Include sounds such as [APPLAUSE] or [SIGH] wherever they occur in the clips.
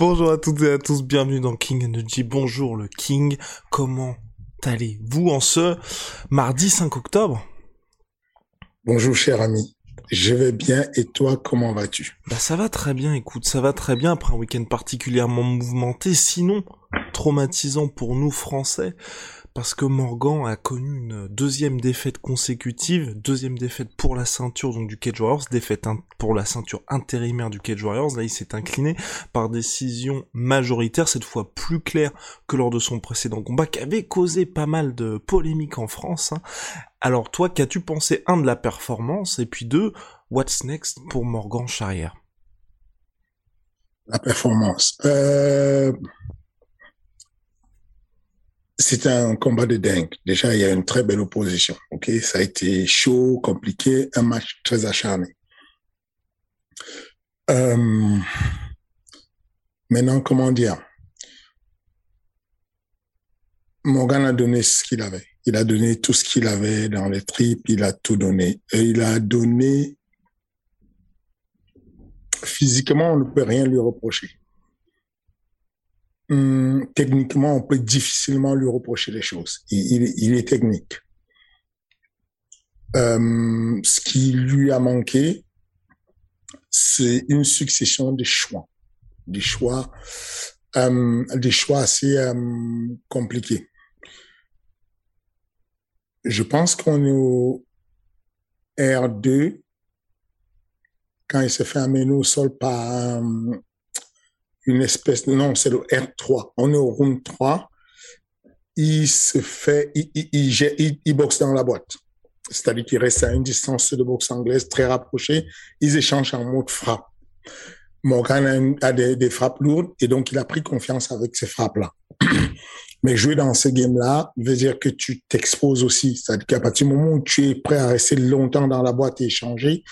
Bonjour à toutes et à tous, bienvenue dans King Energy. Bonjour le King, comment allez-vous en ce mardi 5 octobre? Bonjour cher ami, je vais bien. Et toi comment vas-tu? Bah ça va très bien, écoute, ça va très bien après un week-end particulièrement mouvementé, sinon traumatisant pour nous Français parce que Morgan a connu une deuxième défaite consécutive, deuxième défaite pour la ceinture donc du Cage Warriors, défaite pour la ceinture intérimaire du Cage Warriors. Là, il s'est incliné par décision majoritaire, cette fois plus claire que lors de son précédent combat, qui avait causé pas mal de polémiques en France. Hein. Alors toi, qu'as-tu pensé un de la performance et puis deux, what's next pour Morgan Charrière? La performance. Euh c'est un combat de dingue. Déjà, il y a une très belle opposition. Ok, ça a été chaud, compliqué, un match très acharné. Euh, maintenant, comment dire? Morgan a donné ce qu'il avait. Il a donné tout ce qu'il avait dans les tripes. Il a tout donné. Il a donné physiquement, on ne peut rien lui reprocher. Hum, techniquement, on peut difficilement lui reprocher les choses. Il, est technique. Hum, ce qui lui a manqué, c'est une succession de choix, des choix, hum, des choix assez compliqués. Je pense qu'on est au R2 quand il se fait amener au sol par une espèce de, non, c'est le R3. On est au round 3. Il se fait, il, il, il, boxe dans la boîte. C'est-à-dire qu'il reste à une distance de boxe anglaise très rapprochée. Ils échangent en mode frappe. Morgan a, des, des, frappes lourdes et donc il a pris confiance avec ces frappes-là. [CLEARS THROAT] Mais jouer dans ce game-là veut dire que tu t'exposes aussi. C'est-à-dire qu'à partir du moment où tu es prêt à rester longtemps dans la boîte et échanger,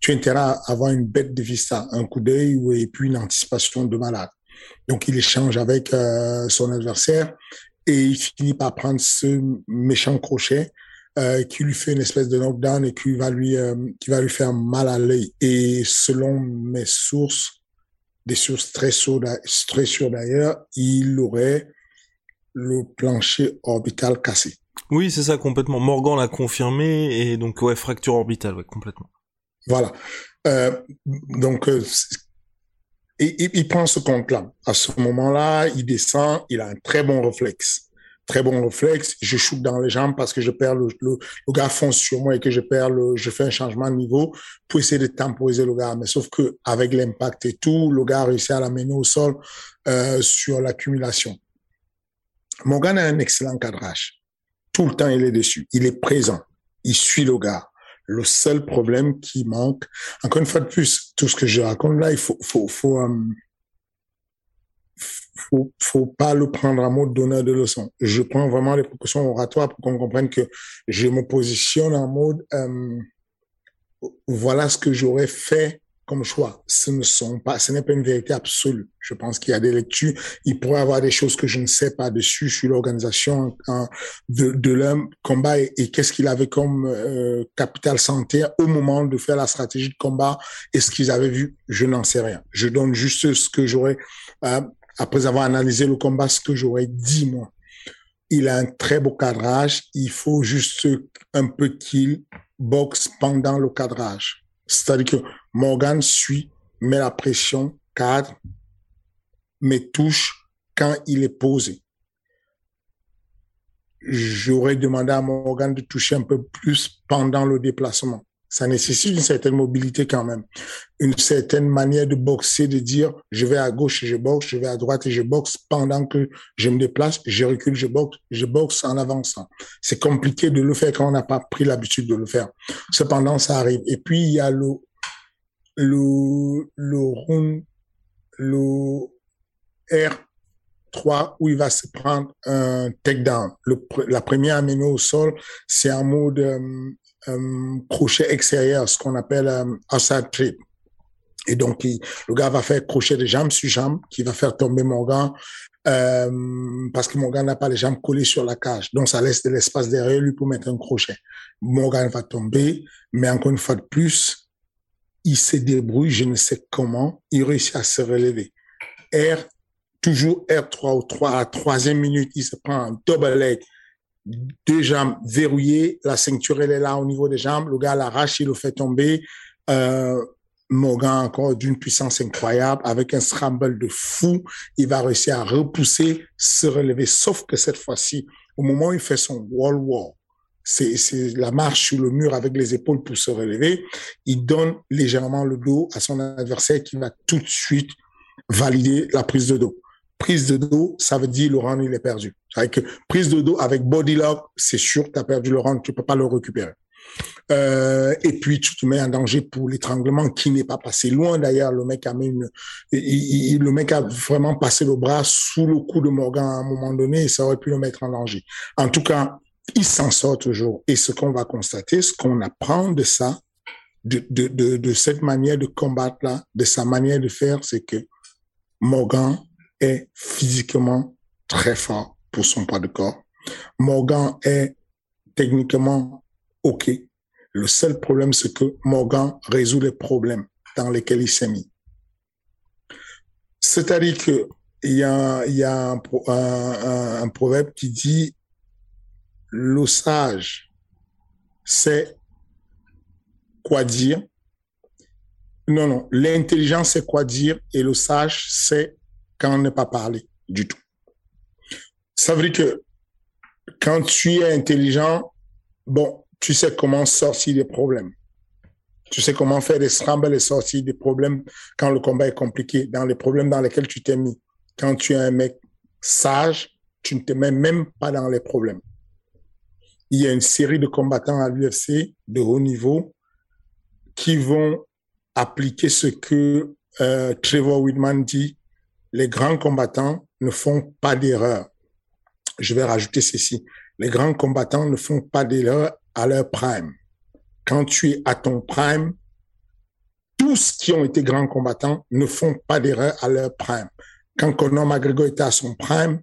tu as intérêt à avoir une bête de vista, un coup d'œil et puis une anticipation de malade. Donc, il échange avec euh, son adversaire et il finit par prendre ce méchant crochet euh, qui lui fait une espèce de knockdown et qui va lui, euh, qui va lui faire mal à l'œil. Et selon mes sources, des sources très sûres, très sûres d'ailleurs, il aurait le plancher orbital cassé. Oui, c'est ça complètement. Morgan l'a confirmé et donc ouais, fracture orbitale, ouais, complètement. Voilà. Euh, donc, euh, il, prend ce compte-là. À ce moment-là, il descend, il a un très bon réflexe. Très bon réflexe. Je shoot dans les jambes parce que je perds le, le, gars fonce sur moi et que je perds le, je fais un changement de niveau pour essayer de temporiser le gars. Mais sauf que avec l'impact et tout, le gars a réussi à l'amener au sol euh, sur l'accumulation. Morgan a un excellent cadrage. Tout le temps, il est dessus. Il est présent. Il suit le gars. Le seul problème qui manque, encore une fois de plus, tout ce que je raconte là, il faut, faut, faut, euh, faut, faut pas le prendre à mode donneur de leçons. Je prends vraiment les précautions oratoires pour qu'on comprenne que je me positionne en mode, euh, voilà ce que j'aurais fait comme choix. Ce ne sont pas, ce n'est pas une vérité absolue. Je pense qu'il y a des lectures. Il pourrait y avoir des choses que je ne sais pas dessus sur l'organisation de, de leur combat et, qu'est-ce qu'il avait comme euh, capital santé au moment de faire la stratégie de combat et ce qu'ils avaient vu. Je n'en sais rien. Je donne juste ce que j'aurais, euh, après avoir analysé le combat, ce que j'aurais dit moi. Il a un très beau cadrage. Il faut juste un peu qu'il boxe pendant le cadrage c'est-à-dire que Morgan suit, met la pression, cadre, mais touche quand il est posé. J'aurais demandé à Morgan de toucher un peu plus pendant le déplacement. Ça nécessite une certaine mobilité quand même, une certaine manière de boxer, de dire je vais à gauche et je boxe, je vais à droite et je boxe pendant que je me déplace, je recule, je boxe, je boxe en avançant. C'est compliqué de le faire quand on n'a pas pris l'habitude de le faire. Cependant, ça arrive. Et puis il y a le le le le R3 où il va se prendre un takedown. Le, la première amenée au sol, c'est un mode euh, crochet extérieur, ce qu'on appelle euh, outside trip. Et donc, le gars va faire crochet de jambe sur jambe, qui va faire tomber Morgan, euh, parce que Morgan n'a pas les jambes collées sur la cage. Donc, ça laisse de l'espace derrière lui pour mettre un crochet. Morgan va tomber, mais encore une fois de plus, il se débrouille, je ne sais comment, il réussit à se relever. R, toujours R3 ou 3 à troisième minute, il se prend un double leg deux jambes verrouillées, la ceinture elle est là au niveau des jambes, le gars l'arrache, il le fait tomber. Euh, Morgan encore d'une puissance incroyable, avec un scramble de fou, il va réussir à repousser, se relever, sauf que cette fois-ci, au moment où il fait son wall wall, c'est, la marche sur le mur avec les épaules pour se relever, il donne légèrement le dos à son adversaire qui va tout de suite valider la prise de dos prise de dos, ça veut dire le round, il est perdu. C'est prise de dos avec body lock, c'est sûr que tu as perdu le round, tu peux pas le récupérer. Euh, et puis tu te mets en danger pour l'étranglement qui n'est pas passé loin d'ailleurs. Le mec a mis une, il, le mec a vraiment passé le bras sous le cou de Morgan à un moment donné et ça aurait pu le mettre en danger. En tout cas, il s'en sort toujours. Et ce qu'on va constater, ce qu'on apprend de ça, de, de, de cette manière de combattre là, de sa manière de faire, c'est que Morgan est physiquement très fort pour son poids de corps. Morgan est techniquement OK. Le seul problème, c'est que Morgan résout les problèmes dans lesquels il s'est mis. C'est-à-dire que il y a, y a un, un, proverbe qui dit le sage c'est quoi dire? Non, non, l'intelligence c'est quoi dire et le sage c'est quand on n'est pas parlé du tout. Ça veut dire que quand tu es intelligent, bon, tu sais comment sortir des problèmes. Tu sais comment faire des scrambles et sortir des problèmes quand le combat est compliqué, dans les problèmes dans lesquels tu t'es mis. Quand tu es un mec sage, tu ne te mets même pas dans les problèmes. Il y a une série de combattants à l'UFC de haut niveau qui vont appliquer ce que euh, Trevor Whitman dit les grands combattants ne font pas d'erreur. Je vais rajouter ceci. Les grands combattants ne font pas d'erreur à leur prime. Quand tu es à ton prime, tous qui ont été grands combattants ne font pas d'erreur à leur prime. Quand Conor McGregor était à son prime,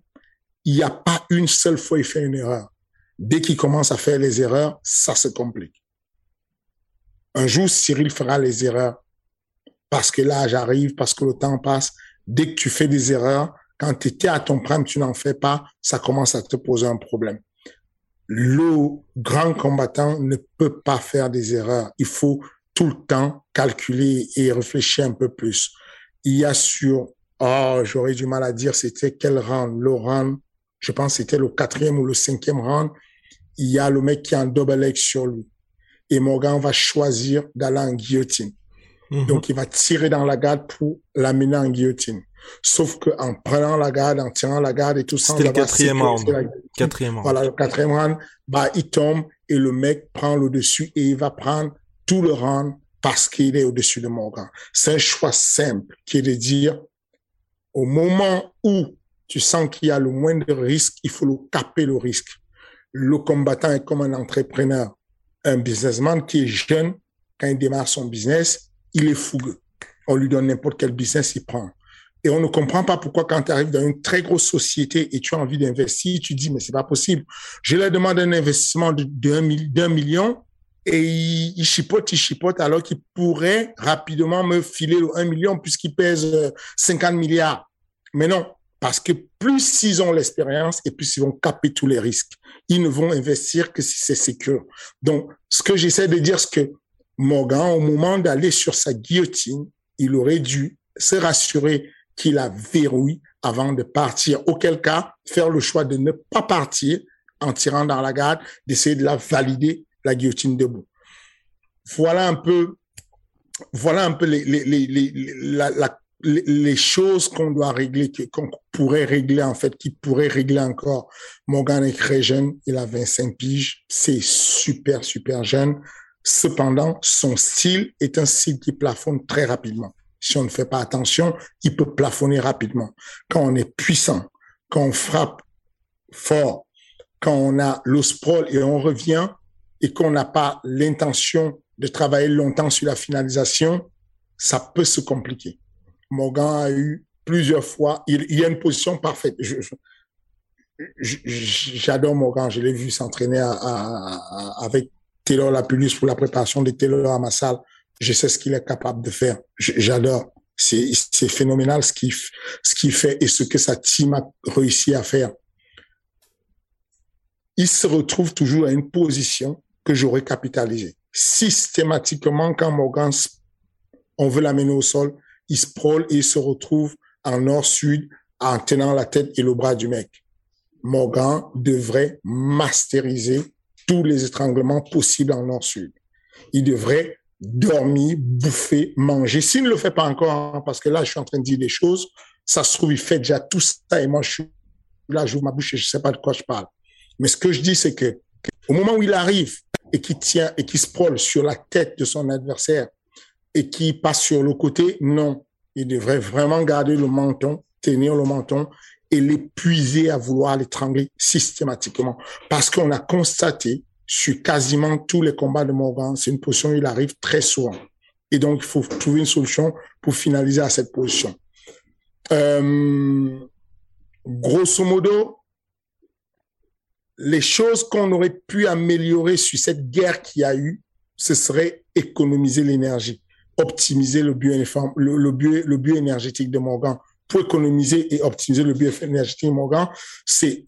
il n'y a pas une seule fois il fait une erreur. Dès qu'il commence à faire les erreurs, ça se complique. Un jour, Cyril fera les erreurs parce que l'âge arrive, parce que le temps passe, dès que tu fais des erreurs, quand tu étais à ton prime, tu n'en fais pas, ça commence à te poser un problème. Le grand combattant ne peut pas faire des erreurs. Il faut tout le temps calculer et réfléchir un peu plus. Il y a sur, oh, j'aurais du mal à dire c'était quel round, le round, je pense c'était le quatrième ou le cinquième round, il y a le mec qui a un double leg sur lui. Et Morgan va choisir d'aller en guillotine. Mhm. Donc, il va tirer dans la garde pour l'amener en guillotine. Sauf que en prenant la garde, en tirant la garde et tout ça, C'était le quatrième round. Quatrième. Voilà, le quatrième round, bah, il tombe et le mec prend le dessus et il va prendre tout le round parce qu'il est au-dessus de Morgan. C'est un choix simple qui est de dire, au moment où tu sens qu'il y a le moins de risque, il faut le caper le risque. Le combattant est comme un entrepreneur, un businessman qui est jeune quand il démarre son business, il est fougueux. On lui donne n'importe quel business, il prend. Et on ne comprend pas pourquoi quand tu arrives dans une très grosse société et tu as envie d'investir, tu dis, mais c'est pas possible. Je leur demande un investissement d'un million et il, chipote, il chipote, alors qu'il pourrait rapidement me filer le 1 million puisqu'il pèse 50 euh, milliards. Mais non, parce que plus ils ont l'expérience et plus ils vont caper tous les risques. Ils ne vont investir que si c'est sécure. Donc, ce que j'essaie de dire, c'est que Morgan, au moment d'aller sur sa guillotine, il aurait dû se rassurer qu'il a verrouillé avant de partir. Auquel cas, faire le choix de ne pas partir en tirant dans la garde, d'essayer de la valider, la guillotine debout. voilà un peu, voilà un peu les, les, les, les, choses qu'on doit régler, qu'on pourrait régler en fait, qui pourrait régler encore. Morgan est très jeune, il a 25 piges, c'est super, super jeune. Cependant, son style est un style qui plafonne très rapidement. Si on ne fait pas attention, il peut plafonner rapidement. Quand on est puissant, quand on frappe fort, quand on a le sprawl et on revient et qu'on n'a pas l'intention de travailler longtemps sur la finalisation, ça peut se compliquer. Morgan a eu plusieurs fois, il, y a une position parfaite. J'adore Morgan, je l'ai vu s'entraîner avec Taylor Lapulus pour la préparation de Taylor à ma salle. Je sais ce qu'il est capable de faire. J'adore. C'est phénoménal ce qu'il ce qu'il fait et ce que sa team a réussi à faire. Il se retrouve toujours à une position que j'aurais capitalisée. Systématiquement, quand Morgan, on veut l'amener au sol, il sprawl et il se retrouve en nord-sud en tenant la tête et le bras du mec. Morgan devrait masteriser tous les étranglements possibles en nord-sud. Il devrait dormir, bouffer, manger. S'il ne le fait pas encore, parce que là, je suis en train de dire des choses, ça se trouve, il fait déjà tout ça et moi, je suis là, j'ouvre ma bouche et je sais pas de quoi je parle. Mais ce que je dis, c'est que au moment où il arrive et qu'il tient et qu'il sprawl sur la tête de son adversaire et qui passe sur le côté, non. Il devrait vraiment garder le menton, tenir le menton et l'épuiser à vouloir l'étrangler systématiquement. Parce qu'on a constaté sur quasiment tous les combats de Morgan, c'est une position où il arrive très souvent. Et donc, il faut trouver une solution pour finaliser à cette position. Euh, grosso modo, les choses qu'on aurait pu améliorer sur cette guerre qu'il y a eu, ce serait économiser l'énergie, optimiser le bio, le, bio, le bioénergétique de Morgan pour économiser et optimiser le bioénergétique Morgan, c'est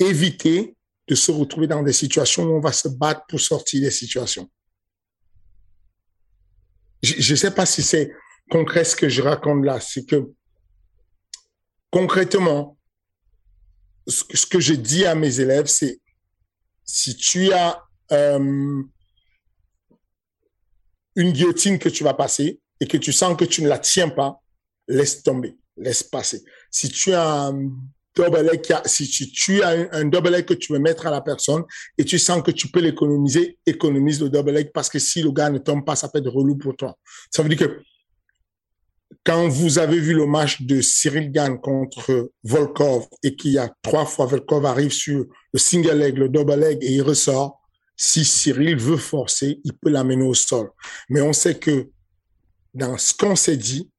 éviter de se retrouver dans des situations où on va se battre pour sortir des situations. Je ne sais pas si c'est concret ce que je raconte là, c'est que concrètement, ce que je dis à mes élèves, c'est si tu as euh, une guillotine que tu vas passer et que tu sens que tu ne la tiens pas, laisse tomber laisse passer. Si tu as un double leg, si tu, as un, double leg que tu veux mettre à la personne et tu sens que tu peux l'économiser, économise le double leg parce que si le gars ne tombe pas, ça peut être relou pour toi. Ça veut dire que quand vous avez vu le match de Cyril Gann contre Volkov et qu'il y a trois fois Volkov arrive sur le single leg, le double leg et il ressort, si Cyril veut forcer, il peut l'amener au sol. Mais on sait que dans ce qu'on s'est dit,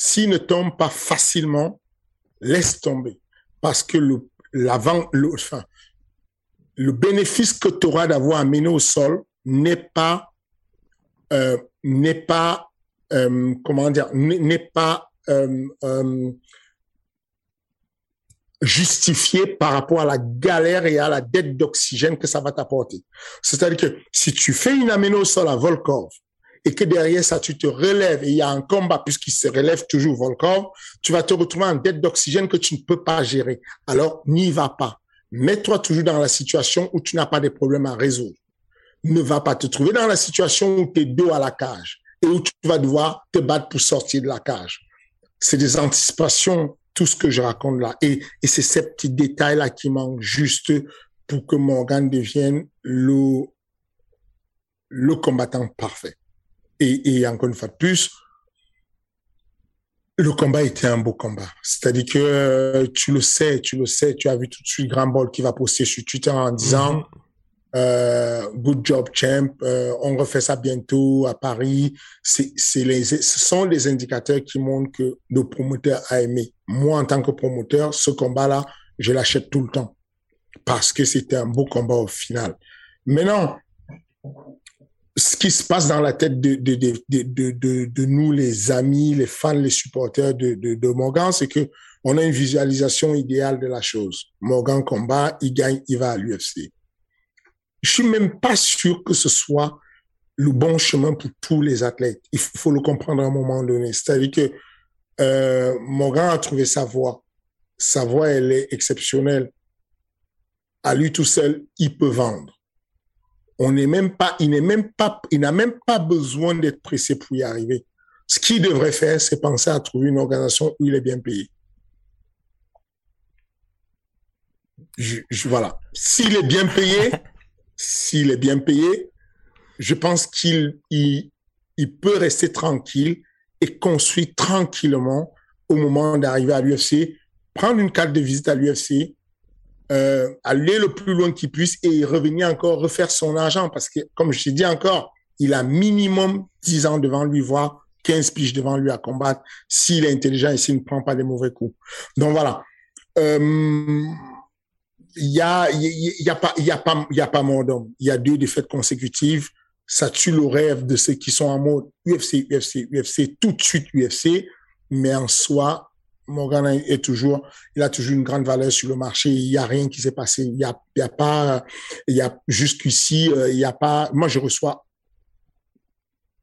s'il ne tombe pas facilement, laisse tomber. Parce que le, l'avant, le, le bénéfice que tu auras d'avoir amené au sol n'est pas, euh, n'est pas, euh, comment dire, n'est pas euh, euh, justifié par rapport à la galère et à la dette d'oxygène que ça va t'apporter. C'est-à-dire que si tu fais une amenée au sol à Volkov, et que derrière ça, tu te relèves et il y a un combat puisqu'il se relève toujours Volkov, tu vas te retrouver en dette d'oxygène que tu ne peux pas gérer. Alors, n'y va pas. Mets-toi toujours dans la situation où tu n'as pas de problèmes à résoudre. Ne va pas te trouver dans la situation où tu es dos à la cage et où tu vas devoir te battre pour sortir de la cage. C'est des anticipations, tout ce que je raconte là. Et, et c'est ces petits détails-là qui manquent juste pour que Morgan devienne le, le combattant parfait. Et, et encore une fois de plus, le combat était un beau combat. C'est-à-dire que euh, tu le sais, tu le sais, tu as vu tout de suite Grand Ball qui va poster sur Twitter en disant mhm. euh, Good job, champ. Euh, on refait ça bientôt à Paris. C'est les, ce sont les indicateurs qui montrent que le promoteur a aimé. Moi, en tant que promoteur, ce combat-là, je l'achète tout le temps parce que c'était un beau combat au final. Maintenant, ce qui se passe dans la tête de, nous, les amis, les fans, les supporters de Morgan, c'est que on a une visualisation idéale de la chose. Morgan combat, il gagne, il va à l'UFC. Je suis même pas sûr que ce soit le bon chemin pour tous les athlètes. Il faut le comprendre à un moment donné. C'est-à-dire que euh, Morgan a trouvé sa voie. Sa voie, elle est exceptionnelle. À lui tout seul, il peut vendre On n'est même pas, il n'est même pas, il n'a même pas besoin d'être pressé pour y arriver. Ce qu'il devrait faire, c'est penser à trouver une organisation où il est bien payé. Je, voilà. S'il est bien payé, [LAUGHS] s'il est bien payé, je pense qu'il il, il peut rester tranquille et construire tranquillement au moment d'arriver à l'UFC, prendre une carte de visite à l'UFC, euh, aller le plus loin qu'il puisse et revenir encore refaire son argent parce que, comme je t'ai dit encore, il a minimum 10 ans devant lui, voire 15 piges devant lui à combattre s'il est intelligent et s'il ne prend pas des mauvais coups. Donc voilà. Euh, il y a, il y, a pas, y a pas, y a pas d'homme. Il y a deux défaites consécutives. Ça tue le rêve de ceux qui sont en mode UFC, UFC, UFC, tout de suite UFC. Mais en soi, Morgan est toujours, il a toujours une grande valeur sur le marché. Il y a rien qui s'est passé. Il y a, a pas, il y a jusqu'ici, euh, il y a pas. Moi, je reçois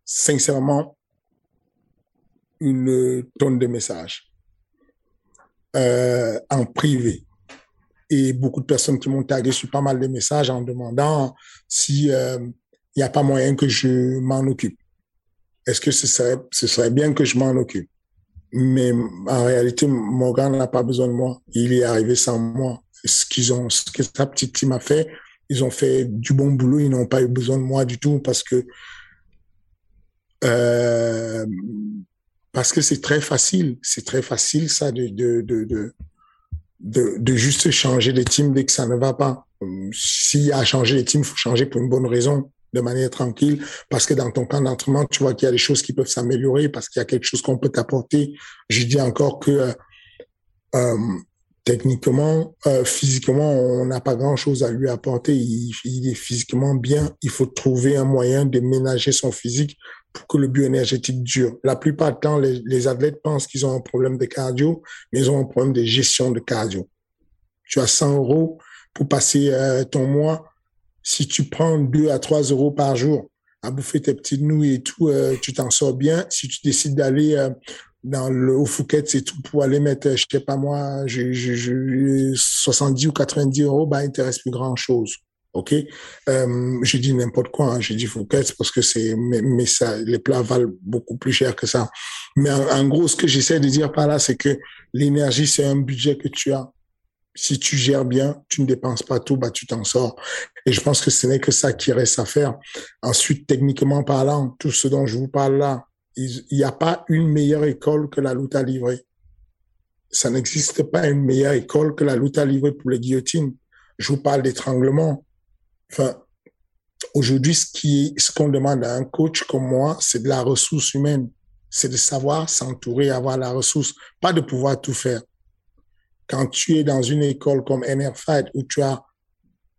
sincèrement une tonne de messages euh, en privé et beaucoup de personnes qui m'ont tagué sur pas mal de messages en demandant si euh, il n'y a pas moyen que je m'en occupe. Est-ce que ce serait, ce serait bien que je m'en occupe? Mais en réalité, Morgan n'a pas besoin de moi. Il est arrivé sans moi. Ce qu'ils ont, ce que sa petite team a fait, ils ont fait du bon boulot. Ils n'ont pas eu besoin de moi du tout parce que euh, parce que c'est très facile. C'est très facile ça de de, de, de juste changer les teams dès que ça ne va pas. S'il y a à changer les teams, faut changer pour une bonne raison, de manière tranquille, parce que dans ton camp d'entraînement, tu vois qu'il y a des choses qui peuvent s'améliorer, parce qu'il y a quelque chose qu'on peut t'apporter. Je dis encore que euh, euh techniquement, euh, physiquement, on n'a pas grand-chose à lui apporter. Il, est physiquement bien. Il faut trouver un moyen de ménager son physique pour que le bioénergétique dure. La plupart du temps, les, les athlètes pensent qu'ils ont un problème de cardio, mais ils ont un problème de gestion de cardio. Tu as 100 euros pour passer ton mois. Si tu prends 2 à 3 euros par jour à bouffer tes petites nouilles et tout, euh, tu t'en sors bien. Si tu décides d'aller euh, dans le au Fouquet, c'est tout pour aller mettre, je sais pas moi, je, je, je, 70 ou 90 euros, bah, il te reste plus grand chose. OK? Euh, j'ai dit n'importe quoi, hein. j'ai dit Fouquet parce que c'est, mais, mais, ça, les plats valent beaucoup plus cher que ça. Mais en, gros, ce que j'essaie de dire par là, c'est que l'énergie, c'est un budget que tu as. Si tu gères bien, tu ne dépenses pas tout, bah, tu t'en sors. Et je pense que ce n'est que ça qui reste à faire. Ensuite, techniquement parlant, tout ce dont je vous parle là, il n'y a pas une meilleure école que la lutte à livrer. Ça n'existe pas une meilleure école que la lutte à livrer pour les guillotines. Je vous parle d'étranglement Enfin, aujourd'hui, ce ce qu'on demande à un coach comme moi, c'est de la ressource humaine. C'est de savoir s'entourer, avoir la ressource, pas de pouvoir tout faire. Quand tu es dans une école comme NR Fight où tu as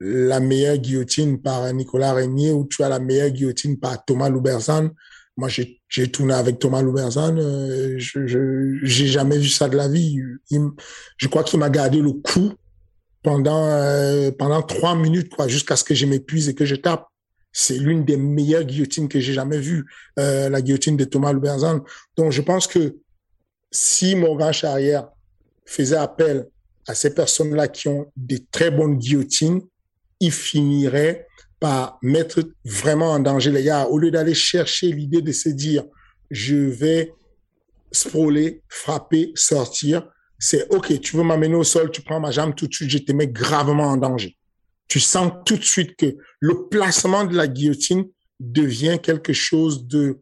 la meilleure guillotine par Nicolas Régnier, où tu as la meilleure guillotine par Thomas Louberzan, moi, j'ai tourné avec Thomas Louberzan, euh, je, j'ai jamais vu ça de la vie. je crois qu'il m'a gardé le coup pendant euh, pendant trois minutes quoi jusqu'à ce que je m'épuise et que je tape c'est l'une des meilleures guillotines que j'ai jamais vues euh, la guillotine de Thomas Luberzan donc je pense que si Morgan Charrière faisait appel à ces personnes-là qui ont des très bonnes guillotines il finirait par mettre vraiment en danger les gars au lieu d'aller chercher l'idée de se dire je vais sprawler frapper sortir c'est OK, tu veux m'amener au sol, tu prends ma jambe tout de suite, je te mets gravement en danger. Tu sens tout de suite que le placement de la guillotine devient quelque chose de,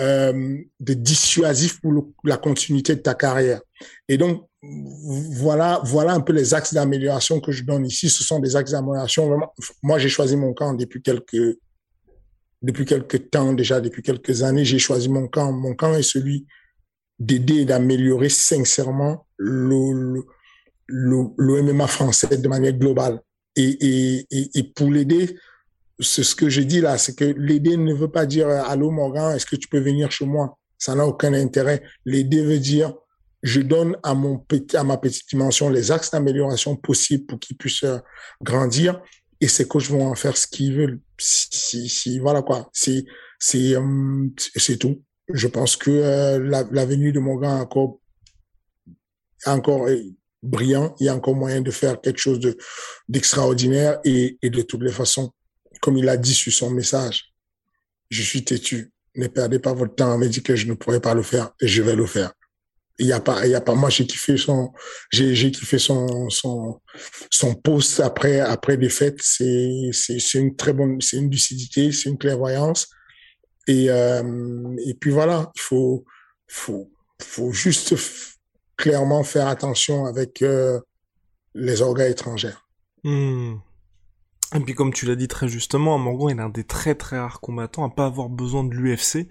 euh, de dissuasif pour la continuité de ta carrière. Et donc, voilà, voilà un peu les axes d'amélioration que je donne ici. Ce sont des axes d'amélioration. Moi, j'ai choisi mon camp depuis quelques, depuis quelques temps déjà, depuis quelques années, j'ai choisi mon camp. Mon camp est celui d'aider et d'améliorer sincèrement le, le, français de manière globale. Et, et, et, pour l'aider, ce que je dis là, c'est que l'aider ne veut pas dire allô Morgan, est-ce que tu peux venir chez moi? Ça n'a aucun intérêt. L'aider veut dire je donne à mon petit, à ma petite dimension les axes d'amélioration possibles pour qu'il puisse euh, grandir et ces coachs vont en faire ce qu'ils veulent. Si, si, voilà quoi. C'est c'est euh, c'est tout. Je pense que euh, la, la venue de Morgan encore encore euh, brillant, il y a encore moyen de faire quelque chose de d'extraordinaire et, et de toutes les façons, comme il a dit sur son message, je suis têtu. Ne perdez pas votre temps à me dire que je ne pourrais pas le faire et je vais le faire. Il y a pas, il y a pas, moi, j'ai kiffé son, j'ai, kiffé son, son, son post après, après des fêtes. C'est, c'est, c'est une très bonne, c'est une lucidité, c'est une clairvoyance. Et, euh, et puis voilà, il faut, faut, faut juste clairement faire attention avec euh, les organes étrangers. Hmm. Et puis comme tu l'as dit très justement, Morgan est l'un des très très rares combattants à pas avoir besoin de l'UFC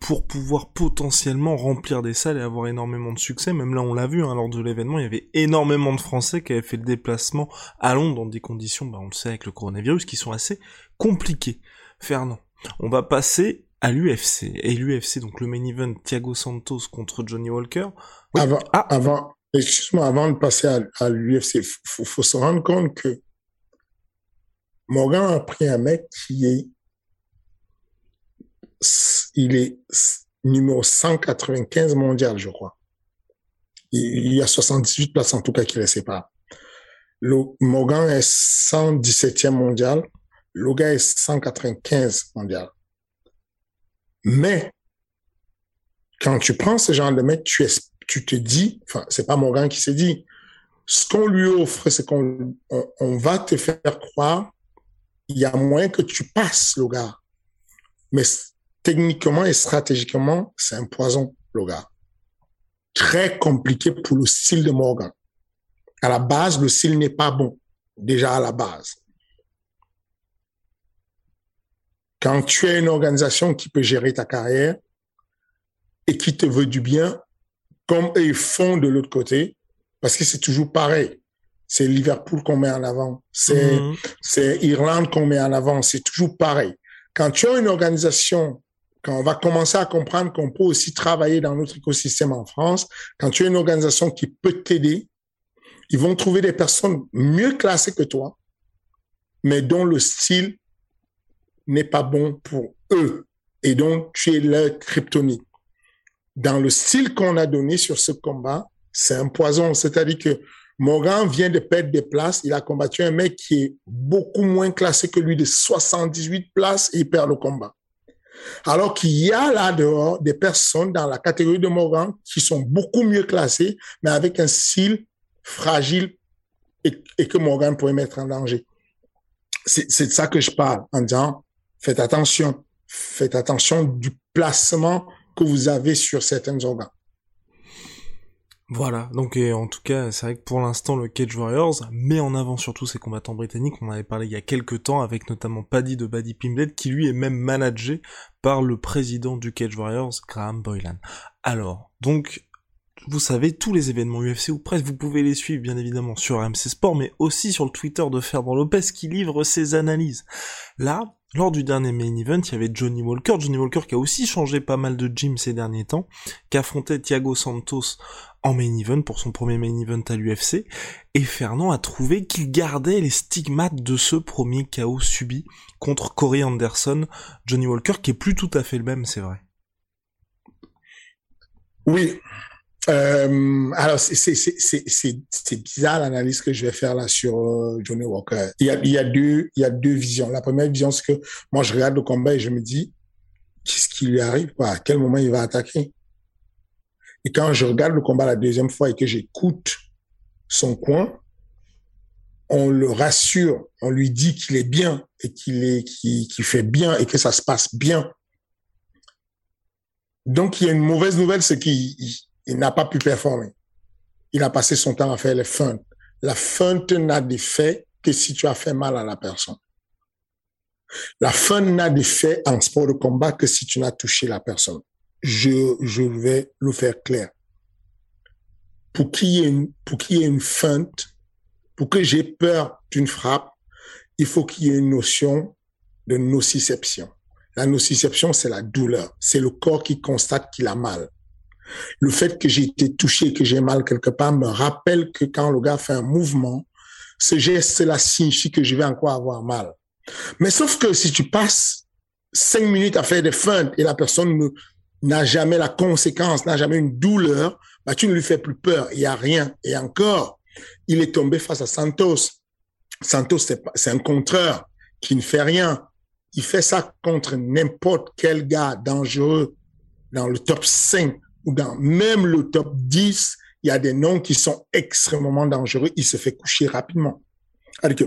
pour pouvoir potentiellement remplir des salles et avoir énormément de succès. Même là on l'a vu, hein, lors de l'événement, il y avait énormément de Français qui avaient fait le déplacement à Londres dans des conditions, bah, on le sait avec le coronavirus, qui sont assez compliquées. Fernand, on va passer à l'UFC. Et l'UFC, donc le main event Thiago Santos contre Johnny Walker. Avant, ah. avant, excuse-moi, avant de passer à, l'UFC, faut, faut se rendre compte que Morgan a pris un mec qui est, il est numéro 195 mondial, je crois. Il y a 78 places en tout cas qui les séparent. Morgan est 117e mondial. Le est 195 mondial. Mais, quand tu prends ce genre de mec, tu te dis, enfin, c'est pas Morgan qui s'est dit, ce qu'on lui offre, c'est qu'on on, va te faire croire, il y a moyen que tu passes le gars. Mais techniquement et stratégiquement, c'est un poison, le gars. Très compliqué pour le style de Morgan. À la base, le style n'est pas bon. Déjà à la base. Quand tu as une organisation qui peut gérer ta carrière et qui te veut du bien, comme ils font de l'autre côté, parce que c'est toujours pareil. C'est Liverpool qu'on met en avant, c'est c'est Irlande qu'on met en avant, c'est toujours pareil. Quand tu as une organisation, quand on va commencer à comprendre qu'on peut aussi travailler dans notre écosystème en France, quand tu as une organisation qui peut t'aider, ils vont trouver des personnes mieux classées que toi, mais dont le style n'est pas bon pour eux. Et donc, tu es leur kryptonite. Dans le style qu'on a donné sur ce combat, c'est un poison. C'est-à-dire que Morgan vient de perdre des places. Il a combattu un mec qui est beaucoup moins classé que lui de 78 places et il perd le combat. Alors qu'il y a là dehors des personnes dans la catégorie de Morgan qui sont beaucoup mieux classées, mais avec un style fragile et, et que Morgan pourrait mettre en danger. C'est de ça que je parle en disant, faites attention. Faites attention du placement que vous avez sur certains organes. Voilà, donc en tout cas, c'est vrai que pour l'instant, le Cage Warriors met en avant surtout ses combattants britanniques. On avait parlé il y a quelques temps avec notamment Paddy de Buddy Pimblet, qui lui est même managé par le président du Cage Warriors, Graham Boylan. Alors, donc, vous savez, tous les événements UFC ou presque, vous pouvez les suivre bien évidemment sur MC Sport, mais aussi sur le Twitter de Ferdinand Lopez qui livre ses analyses. Là, lors du dernier main event, il y avait Johnny Walker, Johnny Walker qui a aussi changé pas mal de gym ces derniers temps, qui affrontait Thiago Santos en main event pour son premier main event à l'UFC, et Fernand a trouvé qu'il gardait les stigmates de ce premier chaos subi contre Corey Anderson, Johnny Walker qui est plus tout à fait le même, c'est vrai. Oui, euh, alors, c'est bizarre l'analyse que je vais faire là sur euh, Johnny Walker. Il y, a, deux, il y a deux visions. La première vision, c'est que moi, je regarde le combat et je me dis, qu'est-ce qui lui arrive À quel moment il va attaquer? Et quand je regarde le combat la deuxième fois et que j'écoute son coin, on le rassure, on lui dit qu'il est bien et qu'il est, qu'il fait bien et que ça se passe bien. Donc, il y a une mauvaise nouvelle, c'est qu'il il n'a pas pu performer. Il a passé son temps à faire les feintes. La feinte n'a d'effet que si tu as fait mal à la personne. La feinte n'a d'effet en sport de combat que si tu n'as touché la personne. Je, je vais le faire clair. Pour qu'il y ait une, pour qu'il y ait une feinte, pour que j'ai peur d'une frappe, il faut qu'il y ait une notion de nociception. La nociception, c'est la douleur. C'est le corps qui constate qu'il a mal. Le fait que j'ai été touché, que j'ai mal quelque part, me rappelle que quand le gars fait un mouvement, ce geste-là signifie que je vais encore avoir mal. Mais sauf que si tu passes cinq minutes à faire des feintes et la personne n'a jamais la conséquence, n'a jamais une douleur, bah, tu ne lui fais plus peur. Il y a rien. Et encore, il est tombé face à Santos. Santos, c'est un contreur qui ne fait rien. il fait ça contre n'importe quel gars dangereux dans le top 5 ou dans même le top 10. Il y a des noms qui sont extrêmement dangereux. Il se fait coucher rapidement. Alors que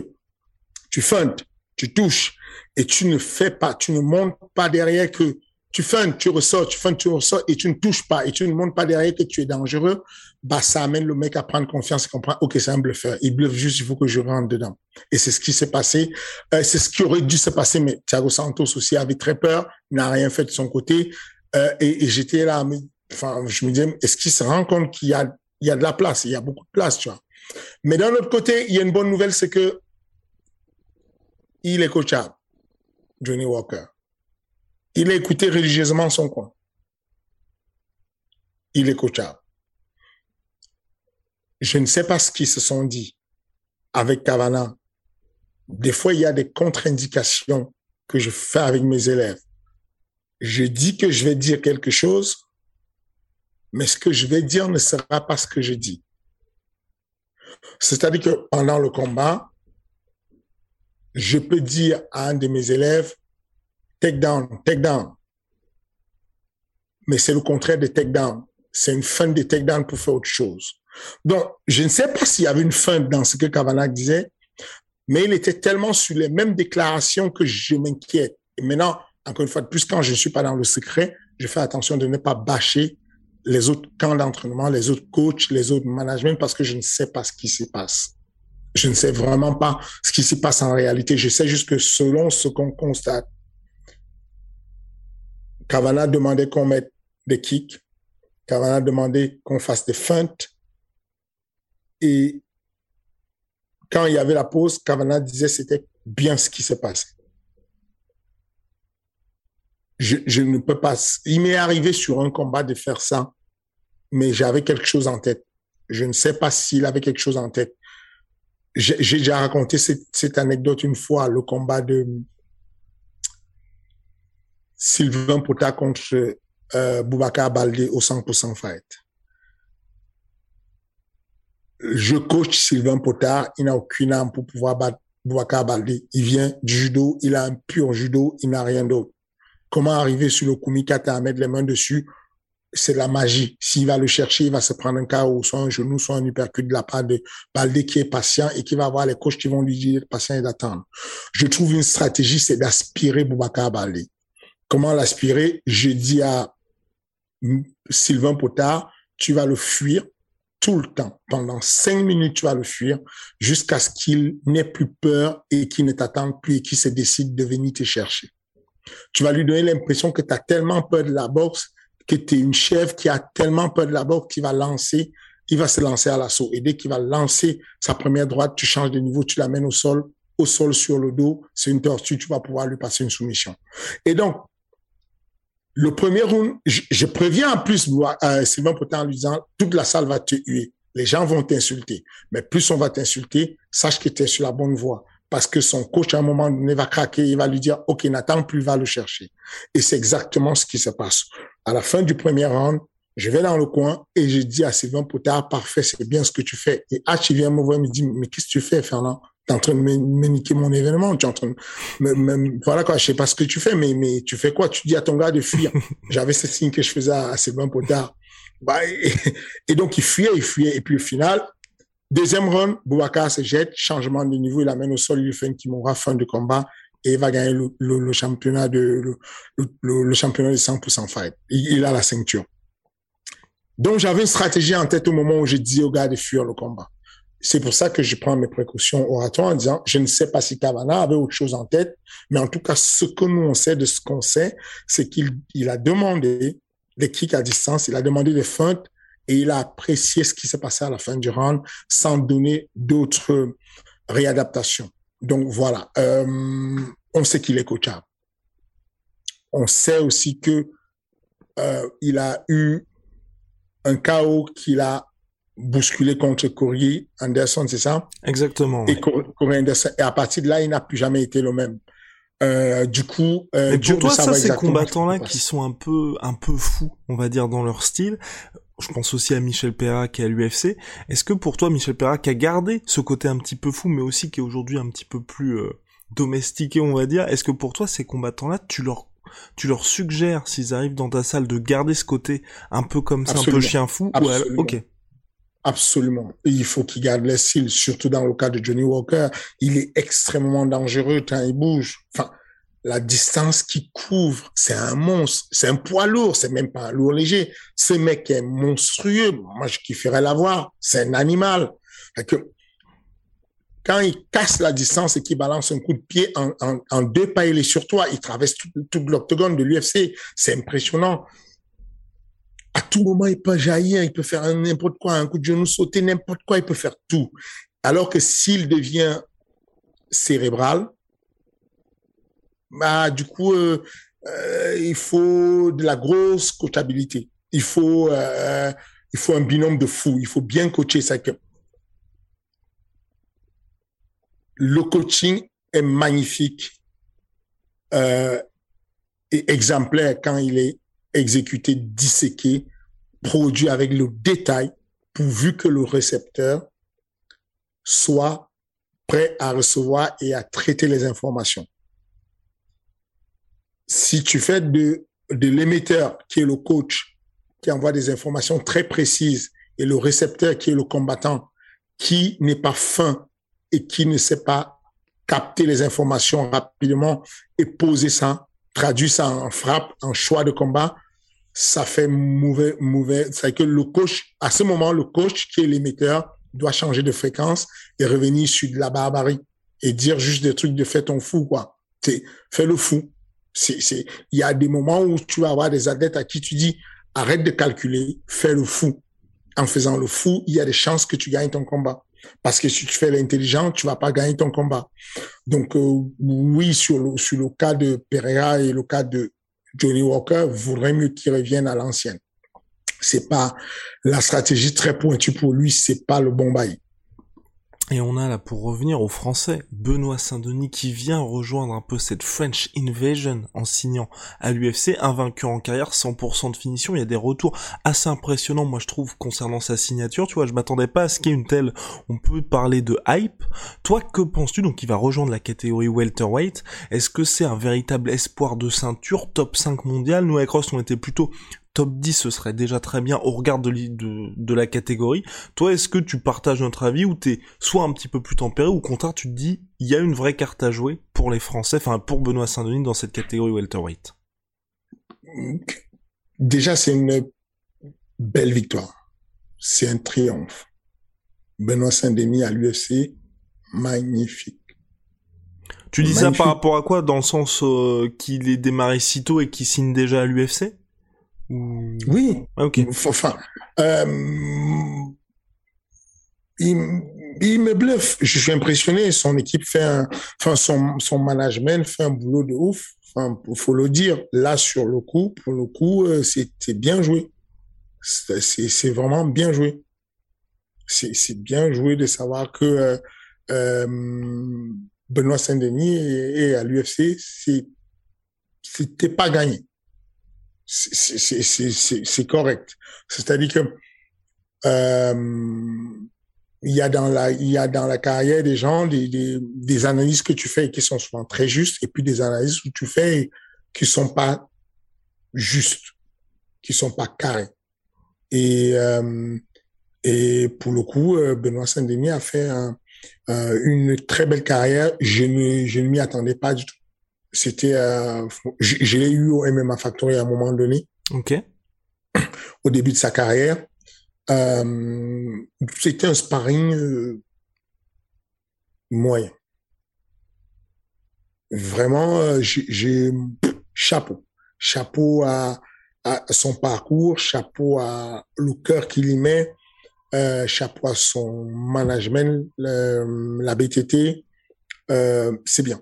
tu feintes, tu touches et tu ne fais pas, tu ne montes pas derrière que tu feintes, tu ressors, tu feintes, tu ressors et tu ne touches pas et tu ne montes pas derrière que tu es dangereux, bah, ça amène le mec à prendre confiance et comprendre, OK, c'est un bluffeur. Il bluffe juste, il faut que je rentre dedans. Et c'est ce qui s'est passé. Euh, c'est ce qui aurait dû se passer, mais Thiago Santos aussi avait très peur, n'a rien fait de son côté. Euh, et, et j'étais là, enfin, je me disais, est-ce qu'il se rend compte qu'il y a, il y a de la place, il y a beaucoup de place, tu vois. Mais d'un autre côté, il y a une bonne nouvelle, c'est que il est coachable, Johnny Walker. Il a écouté religieusement son coin. Il est coachable. Je ne sais pas ce qu'ils se sont dit avec Cavana. Des fois, il y a des contre-indications que je fais avec mes élèves. Je dis que je vais dire quelque chose, mais ce que je vais dire ne sera pas ce que je dis. C'est-à-dire que pendant le combat, je peux dire à un de mes élèves, take down, take down. Mais c'est le contraire de take down. C'est une fin de take down pour faire autre chose. Donc, je ne sais pas s'il y avait une fin dans ce que Kavanagh disait, mais il était tellement sur les mêmes déclarations que je m'inquiète. Et maintenant, encore une fois, plus quand je ne suis pas dans le secret, je fais attention de ne pas bâcher les autres camps d'entraînement, les autres coachs, les autres managements, parce que je ne sais pas ce qui se passe. Je ne sais vraiment pas ce qui se passe en réalité. Je sais juste que selon ce qu'on constate, Cavana demandait qu'on mette des kicks. Cavana demandait qu'on fasse des feintes. Et quand il y avait la pause, Cavana disait c'était bien ce qui se passait. Je, je, ne peux pas. Il m'est arrivé sur un combat de faire ça, mais j'avais quelque chose en tête. Je ne sais pas s'il avait quelque chose en tête j'ai déjà raconté cette, cette, anecdote une fois, le combat de Sylvain Pota contre euh, Boubacar Baldé au 100% fight. Je coach Sylvain Pota, il n'a aucune âme pour pouvoir battre Boubacar Baldé. Il vient du judo, il a un pur judo, il n'a rien d'autre. Comment arriver sur le kumikata à mettre les mains dessus? C'est la magie. S'il va le chercher, il va se prendre un cas ou soit un genou, soit un hypercute de la part de Baldé qui est patient et qui va avoir les coachs qui vont lui dire patient et d'attendre. Je trouve une stratégie, c'est d'aspirer Boubacar Baldé. Comment l'aspirer? Je dis à Sylvain Potard, tu vas le fuir tout le temps. Pendant cinq minutes, tu vas le fuir jusqu'à ce qu'il n'ait plus peur et qu'il ne t'attende plus et qu'il se décide de venir te chercher. Tu vas lui donner l'impression que tu as tellement peur de la boxe que tu es une chèvre qui a tellement peur de la boxe qu'il va lancer, il va se lancer à l'assaut. Et dès qu'il va lancer sa première droite, tu changes de niveau, tu l'amènes au sol, au sol sur le dos, c'est une tortue, tu vas pouvoir lui passer une soumission. Et donc, le premier round, je, préviens en plus euh, Sylvain Potin en lui disant, toute la salle va te huer. Les gens vont t'insulter. Mais plus on va t'insulter, sache que tu es sur la bonne voie parce que son coach, à un moment donné, va craquer, il va lui dire, OK, n'attends plus, va le chercher. Et c'est exactement ce qui se passe. À la fin du premier round, je vais dans le coin et je dis à Sylvain Potard, parfait, c'est bien ce que tu fais. Et H, il vient me voir et me dit, mais qu'est-ce que tu fais, Fernand? T'es en train de me, niquer mon événement. Tu es en train de me, voilà quoi, je sais pas ce que tu fais, mais, mais tu fais quoi? Tu dis à ton gars de fuir. [LAUGHS] J'avais ce signe que je faisais à, Sylvain Potard. Bah, et, et, donc, il fuyait, il fuyait. Et puis, au final, Deuxième run, Boubacar se jette, changement de niveau, il amène au sol, il lui fait un Kimura, fin de combat, et il va gagner le, le, championnat de, le, le, championnat de 100% fight. Il, il, a la ceinture. Donc, j'avais une stratégie en tête au moment où je dis au gars de fuir le combat. C'est pour ça que je prends mes précautions oratoires en disant, je ne sais pas si Cavana avait autre chose en tête, mais en tout cas, ce que nous on sait de ce qu'on sait, c'est qu'il il a demandé des kicks à distance, il a demandé des feintes, et il a apprécié ce qui s'est passé à la fin du round sans donner d'autres réadaptations. Donc voilà, euh, on sait qu'il est coachable. On sait aussi que euh, il a eu un chaos qu'il a bousculé contre Corey Anderson, c'est ça? Exactement. Et Corey Anderson. Et à partir de là, il n'a plus jamais été le même. Euh, du coup, euh, pour toi, ça, ces combattants-là qui sont un peu, un peu fous, on va dire, dans leur style, je pense aussi à Michel Perrac et à l'UFC. Est-ce que pour toi, Michel Perrac a gardé ce côté un petit peu fou, mais aussi qui est aujourd'hui un petit peu plus euh, domestiqués, on va dire. Est-ce que pour toi, ces combattants-là, tu leur tu leur suggères s'ils arrivent dans ta salle de garder ce côté un peu comme ça, un peu chien fou Absolument. ou ok Absolument. il faut qu'il garde les cils, surtout dans le cas de Johnny Walker. Il est extrêmement dangereux quand il bouge. Enfin, la distance qu'il couvre, c'est un monstre. C'est un poids lourd, c'est même pas un lourd léger. Ce mec est monstrueux. Moi, je kifferais l'avoir. C'est un animal. Quand il casse la distance et qu'il balance un coup de pied en, deux pas, il est sur toi. Il traverse tout l'octogone de l'UFC. C'est impressionnant à tout moment, il peut jaillir, il peut faire n'importe quoi, un coup de genou sauter, n'importe quoi, il peut faire tout. Alors que s'il devient cérébral, bah, du coup, euh, euh, il faut de la grosse coachabilité. Il faut, euh, il faut un binôme de fou. Il faut bien coacher ça. Le coaching est magnifique euh, et exemplaire quand il est exécuté, disséqué, produit avec le détail, pourvu que le récepteur soit prêt à recevoir et à traiter les informations. Si tu fais de, de l'émetteur, qui est le coach, qui envoie des informations très précises, et le récepteur, qui est le combattant, qui n'est pas fin et qui ne sait pas capter les informations rapidement et poser ça, traduire ça en frappe, en choix de combat, ça fait mauvais, mauvais. C'est que le coach, à ce moment, le coach qui est l'émetteur doit changer de fréquence et revenir sur de la barbarie et dire juste des trucs de fait ton fou, quoi. Fais le fou. C'est, c'est, il y a des moments où tu vas avoir des athlètes à qui tu dis, arrête de calculer, fais le fou. En faisant le fou, il y a des chances que tu gagnes ton combat. Parce que si tu fais l'intelligent, tu vas pas gagner ton combat. Donc, euh, oui, sur le, sur le cas de Pereira et le cas de Johnny Walker voudrait mieux qu'il revienne à l'ancienne. C'est pas la stratégie très pointue pour lui, c'est pas le bon bail. Et on a là, pour revenir aux Français, Benoît Saint-Denis qui vient rejoindre un peu cette French Invasion en signant à l'UFC, un vainqueur en carrière, 100% de finition, il y a des retours assez impressionnants, moi je trouve, concernant sa signature, tu vois, je m'attendais pas à ce qu'il y ait une telle, on peut parler de hype. Toi, que penses-tu, donc il va rejoindre la catégorie welterweight, est-ce que c'est un véritable espoir de ceinture, top 5 mondial, nous avec Ross on était plutôt top 10 ce serait déjà très bien au regard de, de, de la catégorie. Toi, est-ce que tu partages notre avis ou t'es soit un petit peu plus tempéré ou au contraire tu te dis il y a une vraie carte à jouer pour les Français, enfin pour Benoît Saint-Denis dans cette catégorie welterweight? Déjà, c'est une belle victoire. C'est un triomphe. Benoît Saint-Denis à l'UFC, magnifique. Tu dis magnifique. ça par rapport à quoi? Dans le sens euh, qu'il est démarré si tôt et qu'il signe déjà à l'UFC oui. Ah, ok. Enfin, euh, il, il, me bluffe. Je suis impressionné. Son équipe fait un, enfin, son, son management fait un boulot de ouf. Enfin, faut le dire. Là, sur le coup, pour le coup, euh, c'était bien joué. C'est vraiment bien joué. C'est bien joué de savoir que euh, euh, Benoît Saint-Denis et, et à l'UFC, c'était pas gagné c'est correct. C'est-à-dire que euh, il y a dans la il y a dans la carrière des gens des, des, analyses que tu fais qui sont souvent très justes et puis des analyses que tu fais qui sont pas justes, qui sont pas carrées. Et euh, et pour le coup, euh, Benoît Saint-Denis a fait un, une très belle carrière. Je ne je ne m'y attendais pas du tout. C'était, euh, je, l'ai eu au MMA Factory à un moment donné. Ok. Au début de sa carrière, euh, c'était un sparring euh, moyen. Vraiment, euh, j'ai chapeau, chapeau à, à, son parcours, chapeau à le cœur qu'il y met, chapeau à son management, la BTT. C'est bien.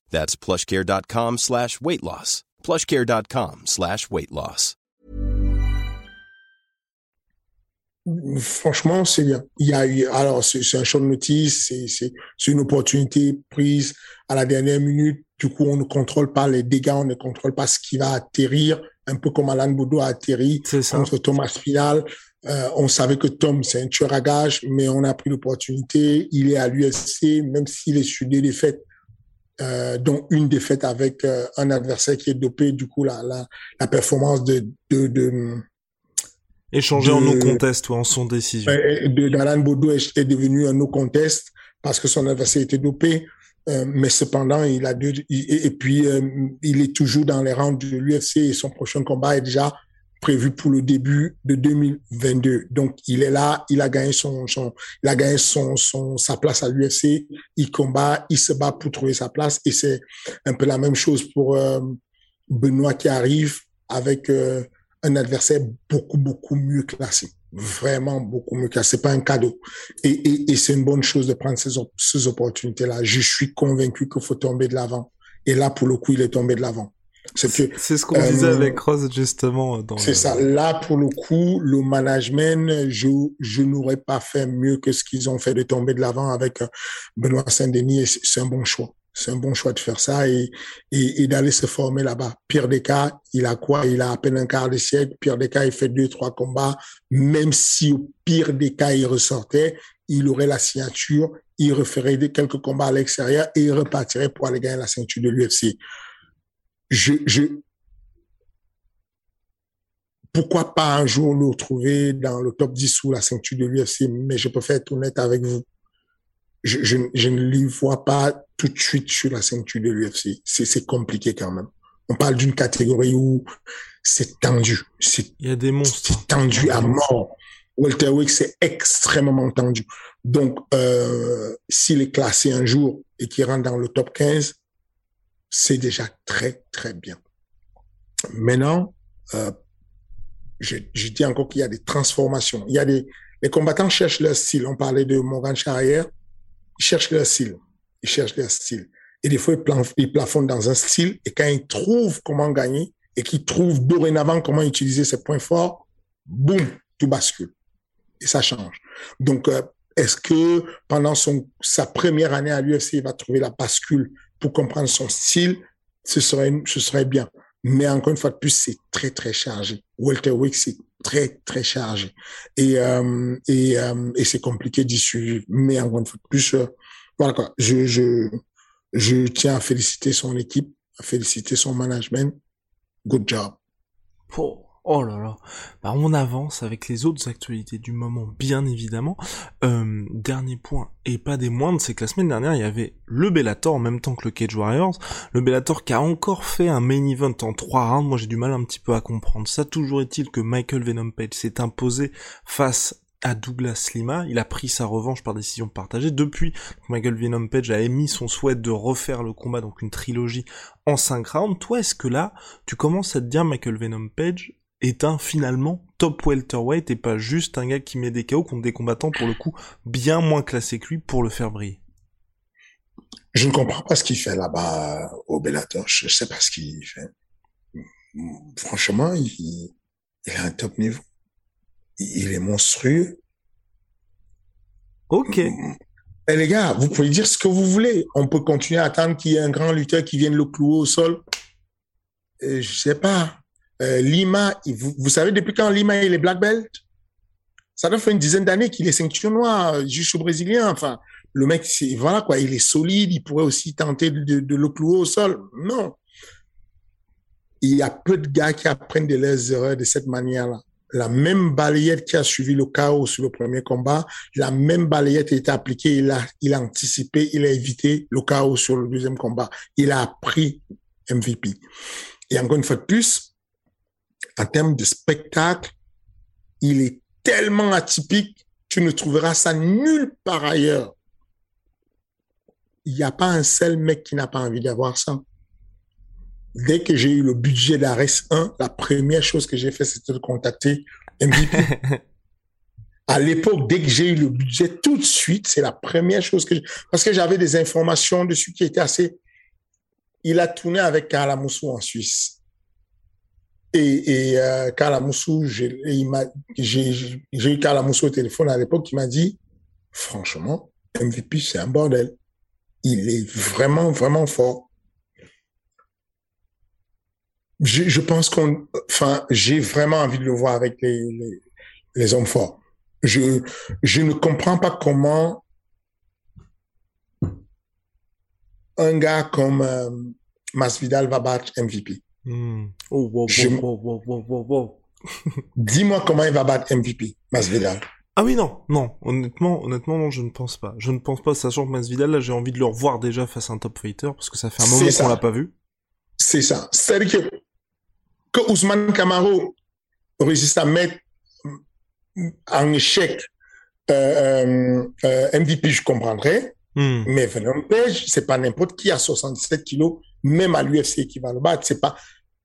That's plushcare.com slash weight loss. plushcare.com slash weight loss. Franchement, c'est bien. Il y a eu, alors, c'est un short notice, c'est une opportunité prise à la dernière minute. Du coup, on ne contrôle pas les dégâts, on ne contrôle pas ce qui va atterrir, un peu comme Alan Boudou a atterri contre Thomas Final. Euh, on savait que Tom, c'est un tueur à gage, mais on a pris l'opportunité. Il est à l'UFC, même s'il est sur des défaites, euh, dont une défaite avec euh, un adversaire qui est dopé. Du coup, la, la, la performance de... de, de Échanger en no contest ou en son décision. De, d'Alan Boudou est, est, devenu un no contest parce que son adversaire était dopé. Euh, mais cependant, il a deux, et, et puis euh, il est toujours dans les rangs de l'UFC et son prochain combat est déjà prévu pour le début de 2022. Donc, il est là, il a gagné son, son il a gagné son, son sa place à l'UFC, il combat, il se bat pour trouver sa place et c'est un peu la même chose pour euh, Benoît qui arrive avec euh, un adversaire beaucoup beaucoup mieux classé, vraiment beaucoup mieux classé, c'est pas un cadeau. Et, et, et c'est une bonne chose de prendre ces, ces opportunités-là. Je suis convaincu qu'il faut tomber de l'avant. Et là, pour le coup, il est tombé de l'avant. C'est ce qu'on disait euh, avec Rose justement. C'est ça. Là, pour le coup, le management, je, je n'aurais pas fait mieux que ce qu'ils ont fait de tomber de l'avant avec euh, Benoît Saint-Denis. C'est un bon choix. C'est un bon choix de faire ça et, et, et d'aller se former là-bas. Pierre Descas, il a quoi? Il a à peine un quart de siècle. Pierre Descas, il fait deux, trois combats. Même si au pire des cas, il ressortait, il aurait la signature, il referait quelques combats à l'extérieur et il repartirait pour aller gagner la ceinture de l'UFC je, je, pourquoi pas un jour le retrouver dans le top 10 ou la ceinture de l'UFC, mais je préfère être honnête avec vous. Je, je, je ne lui vois pas tout de suite sur la ceinture de l'UFC. C'est compliqué quand même. On parle d'une catégorie où c'est tendu. Il y a des monstres. C'est tendu à mort. Walter Wick, c'est extrêmement tendu. Donc, euh, s'il est classé un jour et qu'il rentre dans le top 15, c'est déjà très, très bien. Maintenant, euh, je, je, dis encore qu'il y a des transformations. Il y a des, les combattants cherchent leur style. On parlait de Morgan Charrière. Ils cherchent leur style. Ils cherchent leur style. Et des fois, ils, plafonnent dans un style. Et quand ils trouvent comment gagner et qu'ils trouvent dorénavant comment utiliser ses points forts, boum, tout bascule. Et ça change. Donc, euh, est-ce que pendant son, sa première année à l'UFC, il va trouver la bascule pour comprendre son style, ce serait, ce serait bien. Mais encore une fois de plus, c'est très, très chargé. Walter Wick, c'est très, très chargé. Et, euh, et, euh, et c'est compliqué d'y suivre. Mais encore une fois de plus, euh, voilà quoi. Je, je, je tiens à féliciter son équipe, à féliciter son management. Good job. Oh là là, bah on avance avec les autres actualités du moment, bien évidemment. Euh, dernier point, et pas des moindres, c'est que la semaine dernière, il y avait le Bellator en même temps que le Cage Warriors. Le Bellator qui a encore fait un main event en trois rounds, moi j'ai du mal un petit peu à comprendre ça. Toujours est-il que Michael Venom Page s'est imposé face à Douglas Lima. Il a pris sa revanche par décision partagée. Depuis, Michael Venom Page a émis son souhait de refaire le combat, donc une trilogie en cinq rounds. Toi, est-ce que là, tu commences à te dire Michael Venom Page, est un finalement top welterweight et pas juste un gars qui met des KO contre des combattants pour le coup bien moins classés que lui pour le faire briller. Je ne comprends pas ce qu'il fait là-bas au Bellator. Je ne sais pas ce qu'il fait. Franchement, il, il a un top niveau. Il est monstrueux. Ok. Et eh, les gars, vous pouvez dire ce que vous voulez. On peut continuer à attendre qu'il y ait un grand lutteur qui vienne le clouer au sol. Et euh, je sais pas. Euh, Lima, vous, savez depuis quand Lima il est black belt? Ça doit faire une dizaine d'années qu'il est ceinture noire, juste au brésilien. Enfin, le mec, voilà quoi, il est solide. Il pourrait aussi tenter de, de, le clouer au sol. Non. Il y a peu de gars qui apprennent de leurs erreurs de cette manière-là. La même balayette qui a suivi le chaos sur le premier combat, la même balayette a été appliquée. Il a, il a anticipé, il a évité le chaos sur le deuxième combat. Il a appris MVP. Et encore une fois de plus, en termes de spectacle, il est tellement atypique, tu ne trouveras ça nulle part ailleurs. Il n'y a pas un seul mec qui n'a pas envie d'avoir ça. Dès que j'ai eu le budget d'Ares 1, la première chose que j'ai fait, c'était de contacter MVP. [LAUGHS] À l'époque, dès que j'ai eu le budget, tout de suite, c'est la première chose que je... Parce que j'avais des informations dessus qui étaient assez... Il a tourné avec Kalamoussou en Suisse. Et, et euh, j'ai eu Kalamoussou au téléphone à l'époque qui m'a dit, franchement, MVP, c'est un bordel. Il est vraiment, vraiment fort. Je, je pense qu'on, enfin, j'ai vraiment envie de le voir avec les, les, les hommes forts. Je, je ne comprends pas comment un gars comme euh, Masvidal va battre MVP. Hmm. Oh, wow, Je- wow, wow, wow, wow, wow. [LAUGHS] Dis-moi comment il va battre MVP, Masvidal. Ah oui, non, non, honnêtement, honnêtement, non, je ne pense pas. Je ne pense pas, sachant que Masvidal, là, j'ai envie de le revoir déjà face à un top fighter, parce que ça fait un moment qu'on l'a pas vu. C'est ça. C'est-à-dire que, que Ousmane Camaro réussisse à mettre en échec euh, euh, euh, MVP, je comprendrais. Hmm. Mais Venom Page, c'est pas n'importe qui à 77 kilos, même à l'UFC qui va le battre. C'est pas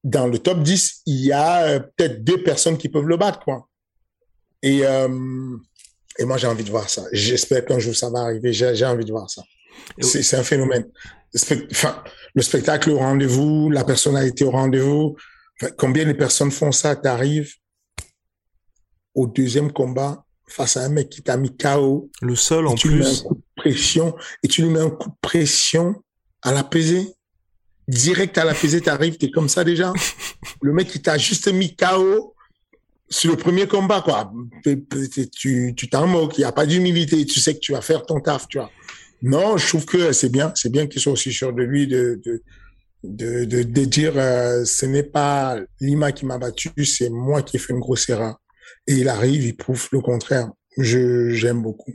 dans le top 10, il y a euh, peut-être deux personnes qui peuvent le battre, quoi. Et euh, et moi j'ai envie de voir ça. J'espère qu'un jour ça va arriver. J'ai envie de voir ça. C'est un phénomène. Enfin, le spectacle au rendez-vous, la personnalité au rendez-vous. Enfin, combien de personnes font ça? T'arrives au deuxième combat face à un mec qui t'a mis KO Le seul, en tu lui mets un plus, coup de pression et tu lui mets un coup de pression à la pesée. Direct à la pesée, t'arrives, t'es comme ça déjà. Le mec, il t'a juste mis KO sur le premier combat, quoi. Tu tu t'en moques, il n'y a pas d'humilité, tu sais que tu vas faire ton taf, tu vois. Non, je trouve que c'est bien, c'est bien qu'il soit aussi sûr de lui, de, de, de dire, euh, ce n'est pas Lima qui m'a battu, c'est moi qui ai fait une grosse erreur. Et il arrive, il prouve le contraire. Je, j'aime beaucoup.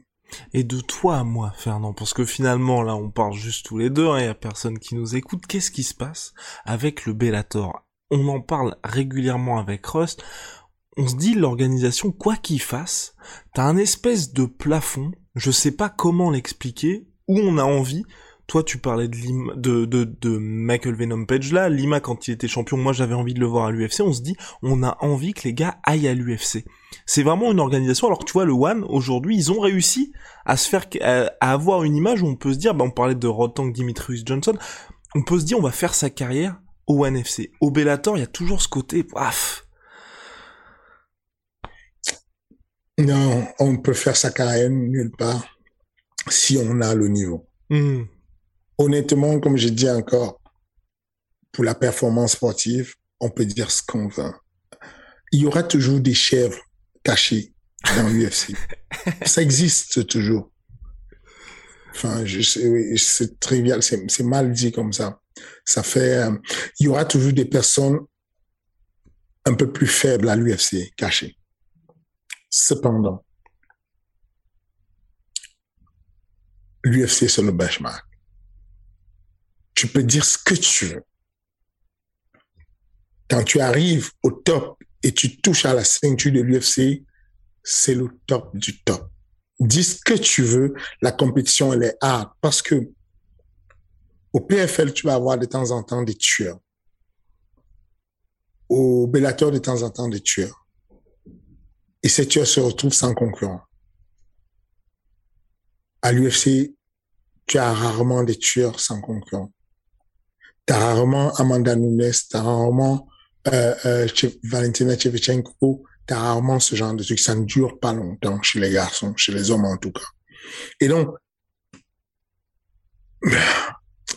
Et de toi à moi, Fernand, parce que finalement, là, on parle juste tous les deux, hein, il y a personne qui nous écoute. Qu'est-ce qui se passe avec le Bellator? On en parle régulièrement avec Rust. On se dit, l'organisation, quoi qu'il fasse, t'as un espèce de plafond, je sais pas comment l'expliquer, où on a envie, toi tu parlais de, Lima, de, de, de Michael Venom Page là, Lima quand il était champion, moi j'avais envie de le voir à l'UFC, on se dit, on a envie que les gars aillent à l'UFC. C'est vraiment une organisation, alors que tu vois, le One, aujourd'hui, ils ont réussi à se faire, à, à avoir une image où on peut se dire, bah on parlait de Rotang Dimitrius Johnson, on peut se dire, on va faire sa carrière au One FC. Au Bellator, il y a toujours ce côté, paf, Non, on ne peut faire sa carrière nulle part si on a le niveau. hmm, Honnêtement, comme je dis encore, pour la performance sportive, on peut dire ce qu'on veut. Il y aura toujours des chèvres cachées dans [LAUGHS] l'UFC. Ça existe toujours. Enfin, c'est trivial, c'est c'est mal dit comme ça. Ça fait, euh, il y aura toujours des personnes un peu plus faibles à l'UFC cachées. Cependant, l'UFC, c'est le benchmark. Tu peux dire ce que tu veux. Quand tu arrives au top et tu touches à la ceinture de l'UFC, c'est le top du top. Dis ce que tu veux, la compétition, elle est hard parce que au PFL, tu vas avoir de temps en temps des tueurs. Au Bellator, de temps en temps des tueurs. Et ces tueurs se retrouvent sans concurrent. À l'UFC, tu as rarement des tueurs sans concurrent. Tu as rarement Amanda Nunes, tu as rarement euh, euh, Valentina Shevchenko, tu as rarement ce genre de truc. Ça ne dure pas longtemps chez les garçons, chez les hommes en tout cas. Et donc,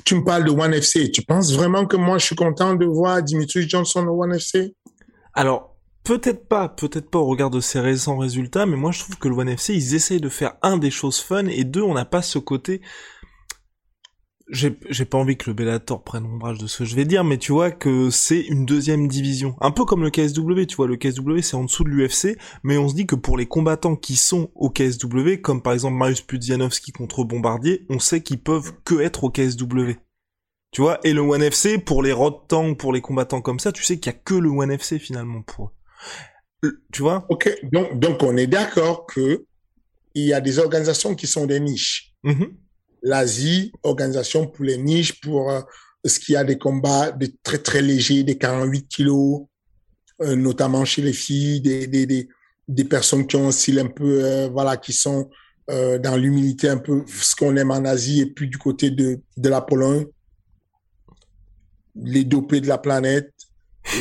tu me parles de One FC. Tu penses vraiment que moi, je suis content de voir Dimitri Johnson au One FC Alors, peut-être pas, peut-être pas au regard de ses récents résultats, mais moi je trouve que le One FC, ils essayent de faire un des choses fun, et deux, on n'a pas ce côté... J'ai j'ai pas envie que le Bellator prenne ombrage de ce que je vais dire, mais tu vois que c'est une deuxième division. Un peu comme le KSW, tu vois, le KSW c'est en dessous de l'UFC, mais on se dit que pour les combattants qui sont au KSW, comme par exemple Marius Pudzianowski contre Bombardier, on sait qu'ils peuvent que être au KSW. Tu vois, et le One FC, pour les Rod Tang, pour les combattants comme ça, tu sais qu'il y a que le One FC finalement pour eux. Le- Tu vois? Ok, donc, donc on est d'accord que il y a des organisations qui sont des niches. Mhm. L'Asie, organisation pour les niches, pour euh, ce qu'il y a des combats des très très légers, des 48 kilos, euh, notamment chez les filles, des, des, des, des personnes qui ont un style un peu, euh, voilà, qui sont euh, dans l'humilité un peu, ce qu'on aime en Asie, et puis du côté de, de la Pologne, les dopés de la planète,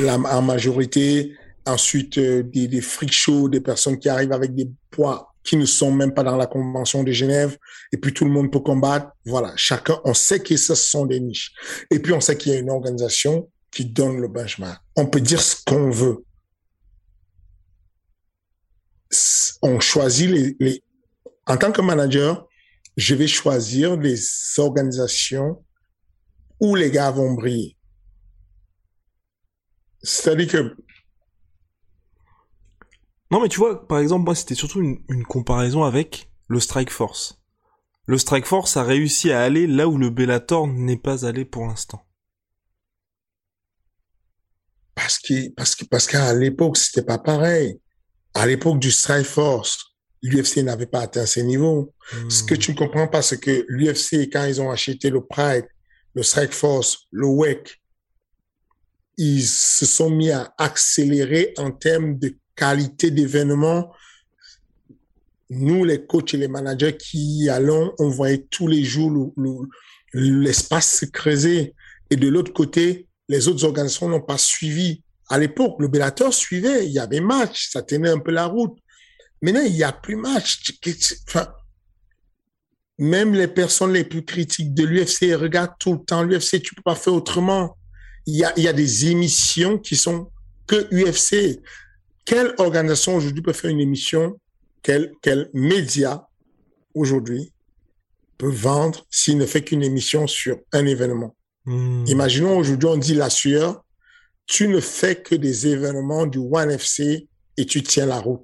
la, en majorité, ensuite des, des freak des personnes qui arrivent avec des poids qui ne sont même pas dans la convention de Genève, et puis tout le monde peut combattre. Voilà, chacun, on sait que ce sont des niches. Et puis on sait qu'il y a une organisation qui donne le benchmark. On peut dire ce qu'on veut. On choisit les, les, en tant que manager, je vais choisir les organisations où les gars vont briller. C'est-à-dire que non, mais tu vois, par exemple, moi, c'était surtout une, une, comparaison avec le Strike Force. Le Strike Force a réussi à aller là où le Bellator n'est pas allé pour l'instant. Parce que, parce que, parce qu'à l'époque, c'était pas pareil. À l'époque du Strike Force, l'UFC n'avait pas atteint ces niveaux. Hmm. Ce que tu ne comprends pas, c'est que l'UFC, quand ils ont acheté le Pride, le Strike Force, le WEC, ils se sont mis à accélérer en termes de qualité d'événement. Nous, les coachs et les managers qui y allons, on voyait tous les jours l'espace se creuser. Et de l'autre côté, les autres organisations n'ont pas suivi. À l'époque, le Bellator suivait, il y avait match, ça tenait un peu la route. Maintenant, il n'y a plus match. Enfin, même les personnes les plus critiques de l'UFC regardent tout le temps l'UFC, tu peux pas faire autrement. Il y a, il y a des émissions qui sont que UFC quelle organisation aujourd'hui peut faire une émission, quel, quel média aujourd'hui peut vendre s'il ne fait qu'une émission sur un événement? Hmm. Imaginons aujourd'hui, on dit la sueur, tu ne fais que des événements du One FC et tu tiens la route.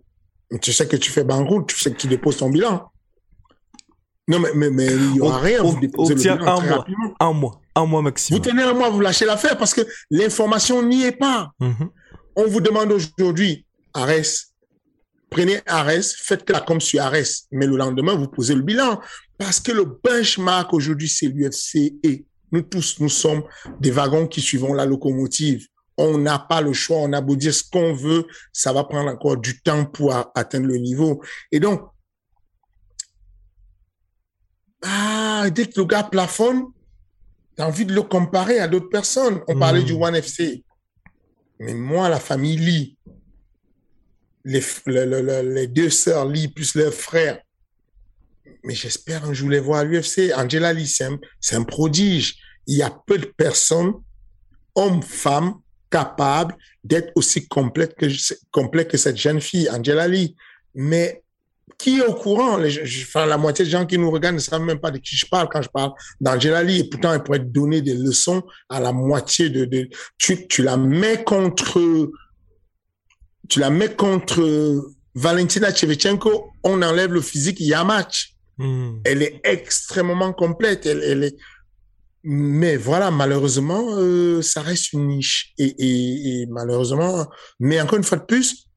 Mais tu sais que tu fais route, tu sais que tu déposes ton bilan. Non, mais, mais, mais il n'y aura rien. vous déposez le bilan un mois, un mois, un mois maximum. Vous tenez un mois, vous lâchez l'affaire parce que l'information n'y est pas. Mm-hmm. On vous demande aujourd'hui, Arès. Prenez Arès, faites la comme sur Arès. Mais le lendemain, vous posez le bilan. Parce que le benchmark aujourd'hui, c'est l'UFC et nous tous, nous sommes des wagons qui suivons la locomotive. On n'a pas le choix. On a beau dire ce qu'on veut. Ça va prendre encore du temps pour atteindre le niveau. Et donc, ah, dès que le gars plafonne, t'as envie de le comparer à d'autres personnes. On parlait du hmm. One FC. Mais moi, la famille Lee, les, les deux sœurs Lee plus leurs frères. Mais j'espère un jour les voir à l'UFC. Angela Lee, c'est un, un, prodige. Il y a peu de personnes, hommes, femmes, capables d'être aussi complètes que, que cette jeune fille, Angela Lee. Mais qui est au courant? Les, La moitié des gens qui nous regardent ne savent même pas de qui je parle quand je parle d'Angela Lee. Et pourtant, elle pourrait donner des leçons à la moitié de... de tu, tu la mets contre tu la mets contre Valentina Shevchenko, on enlève le physique, il y a match. Hmm. Elle est extrêmement complète. Elle, elle est... Mais voilà, malheureusement, euh, ça reste une niche. Et, et, et, malheureusement, mais encore une fois de plus,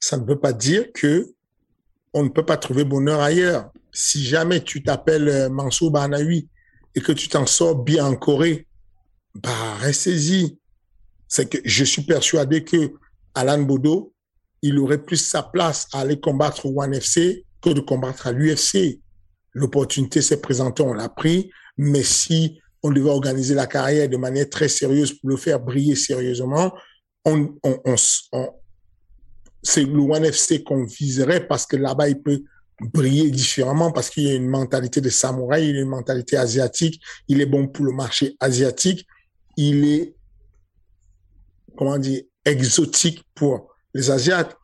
ça ne veut pas dire que on ne peut pas trouver bonheur ailleurs. Si jamais tu t'appelles euh, Mansour Banawi et que tu t'en sors bien en Corée, bah restez-y. C'est que je suis persuadé que Alan Bodo, il aurait plus sa place à aller combattre au One FC que de combattre à l'UFC. L'opportunité s'est présentée, on l'a pris, mais si on devait organiser la carrière de manière très sérieuse pour le faire briller sérieusement, on, on, on, c'est le One FC qu'on viserait parce que là-bas, il peut briller différemment parce qu'il y a une mentalité de samouraï, il a une mentalité asiatique, il est bon pour le marché asiatique, il est, comment dire, exotique pour les Asiates.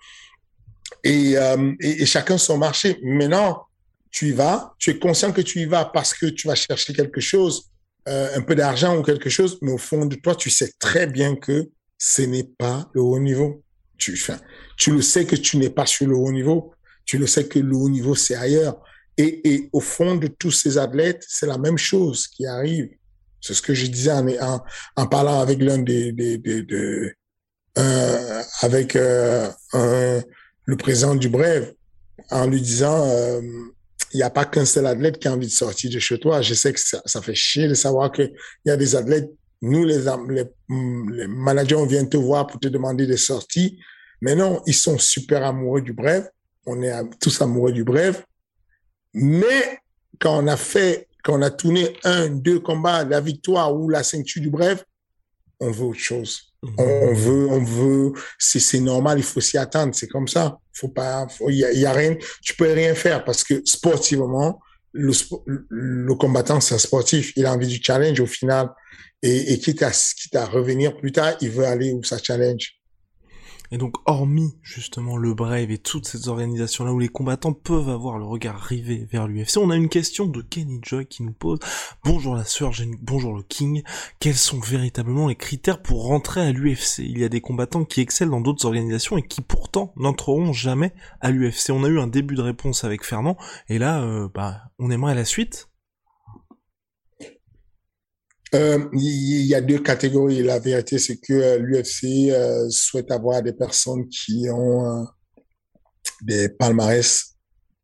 Et, euh, et, chacun son marché. Maintenant, tu y vas, tu es conscient que tu y vas parce que tu vas chercher quelque chose, euh, un peu d'argent ou quelque chose, mais au fond de toi, tu sais très bien que ce n'est pas le haut niveau. Tu, enfin, tu le sais que tu n'es pas sur le haut niveau. Tu le sais que le haut niveau, c'est ailleurs. Et, et, au fond de tous ces athlètes, c'est la même chose qui arrive. C'est ce que je disais en, en, en parlant avec l'un des, des, des, des, euh, avec euh, un, le président du Brève en lui disant euh, il n'y a pas qu'un seul athlète qui a envie de sortir de chez toi. Je sais que ça, fait chier de savoir qu'il y a des athlètes. Nous, les, les, les, managers, on vient te voir pour te demander des sorties. Mais non, ils sont super amoureux du bref. On est tous amoureux du bref. Mais quand on a fait, quand on a tourné un, deux combats, la victoire ou la ceinture du bref, on veut autre chose. On, veut, on veut, c'est normal, il faut s'y attendre, c'est comme ça. Faut pas, il y a, y a, rien, tu peux rien faire parce que sportivement, le, le combattant, c'est un sportif, il a envie du challenge au final. Et, et quitte, à, quitte à revenir plus tard, il veut aller où ça challenge. Et donc, hormis justement le Brave et toutes ces organisations-là où les combattants peuvent avoir le regard rivé vers l'UFC, on a une question de Kenny Joy qui nous pose. Bonjour la sœur, bonjour le King, quels sont véritablement les critères pour rentrer à l'UFC Il y a des combattants qui excellent dans d'autres organisations et qui pourtant n'entreront jamais à l'UFC. On a eu un début de réponse avec Fernand, et là, euh, bah, on aimerait la suite euh, il y a deux catégories. La vérité, c'est que euh, l'UFC euh, souhaite avoir des personnes qui ont des palmarès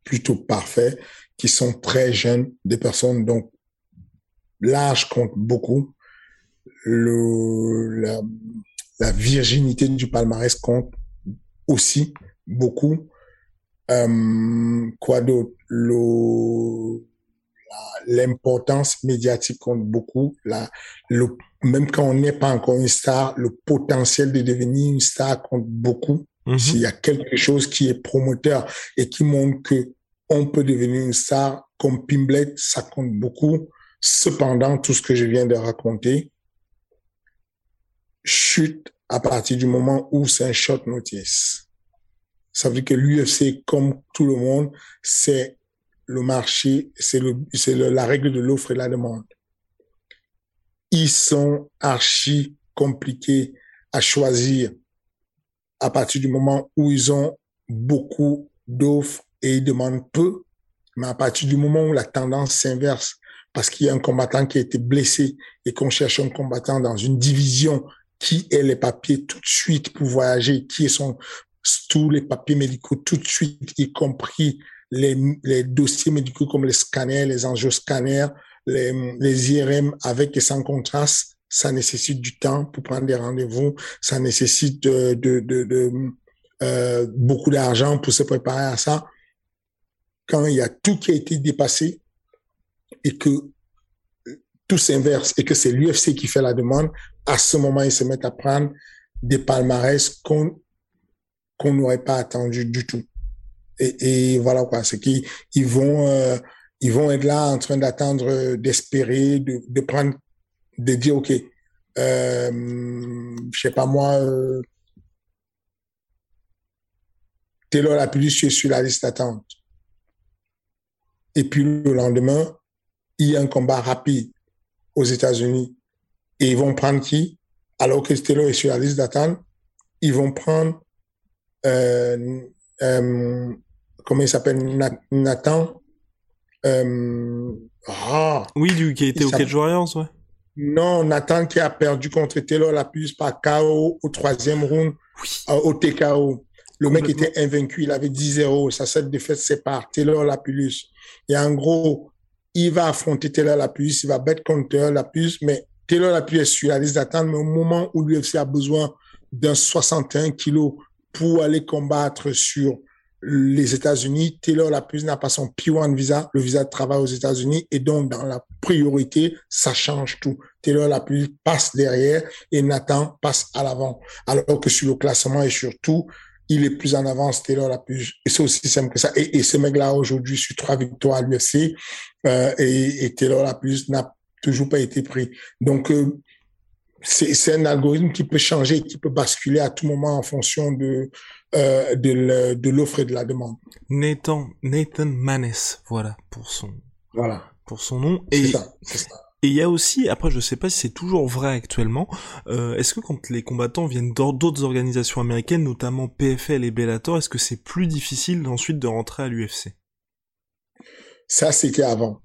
plutôt parfaits, qui sont très jeunes, des personnes donc l'âge compte beaucoup, le, la, virginité du palmarès compte aussi beaucoup. quoi d'autre? L'importance médiatique compte beaucoup. La, le, même quand on n'est pas encore une star, le potentiel de devenir une star compte beaucoup. Mhm. S'il y a quelque chose qui est promoteur et qui montre que on peut devenir une star comme Pimblet, ça compte beaucoup. Cependant, tout ce que je viens de raconter chute à partir du moment où c'est un short notice. Ça veut dire que l'UFC, comme tout le monde, c'est le marché, c'est la règle de l'offre et la demande. Ils sont archi compliqués à choisir à partir du moment où ils ont beaucoup d'offres et ils demandent peu, mais à partir du moment où la tendance s'inverse, parce qu'il y a un combattant qui a été blessé et qu'on cherche un combattant dans une division qui ait les papiers tout de suite pour voyager, qui est son, tous les papiers médicaux tout de suite, y compris les, les dossiers médicaux comme les scanners, les angioscanners, les, les IRM avec et sans contraste, ça nécessite du temps pour prendre des rendez-vous, ça nécessite de, de, de, de euh, beaucoup d'argent pour se préparer à ça. Quand il y a tout qui a été dépassé et que tout s'inverse et que c'est l'UFC qui fait la demande, à ce moment, ils se mettent à prendre des palmarès qu'on qu'on n'aurait pas attendu du tout et, voilà quoi, c'est qu'ils ils vont euh, ils vont être là en train d'attendre, euh, d'espérer, de, prendre, de dire ok, euh, je sais pas moi, euh, Taylor la plus je sur la liste d'attente. Et puis le lendemain, il y a un combat rapide aux États-Unis. Et ils vont prendre qui? Alors que Taylor est sur la liste d'attente, ils vont prendre comment il s'appelle? Nathan? Euh, ah, oui du qui a été au Cage Warriors ouais. Non Nathan qui a perdu contre Taylor la plus par KO au troisième round euh, au TKO le mec était invaincu il avait 10-0 sa seule défaite c'est par Taylor la plus et en gros il va affronter Taylor la plus il va battre contre Taylor la plus mais Taylor la plus est sur la liste d'attente mais au moment où l'UFC a besoin d'un 61 kilos pour aller combattre sur les États-Unis, Taylor la plus n'a pas son P1 visa, le visa de travail aux États-Unis, et donc dans la priorité, ça change tout. Taylor la plus passe derrière et Nathan passe à l'avant. Alors que sur le classement et surtout, il est plus en avance, Taylor la plus. Et c'est aussi simple que ça. Et, et ce mec-là aujourd'hui sur trois victoires à l'UFC, euh, et, Taylor la plus n'a toujours pas été pris. Donc euh, c'est un algorithme qui peut changer, qui peut basculer à tout moment en fonction de euh, de l'offre et de la demande. Nathan Nathan Manes, voilà pour son voilà pour son nom. Et ça, Et il y a aussi, après je sais pas si c'est toujours vrai actuellement, euh, est-ce que quand les combattants viennent d'autres organisations américaines, notamment PFL et Bellator, est-ce que c'est plus difficile ensuite de rentrer à l'UFC Ça c'était avant.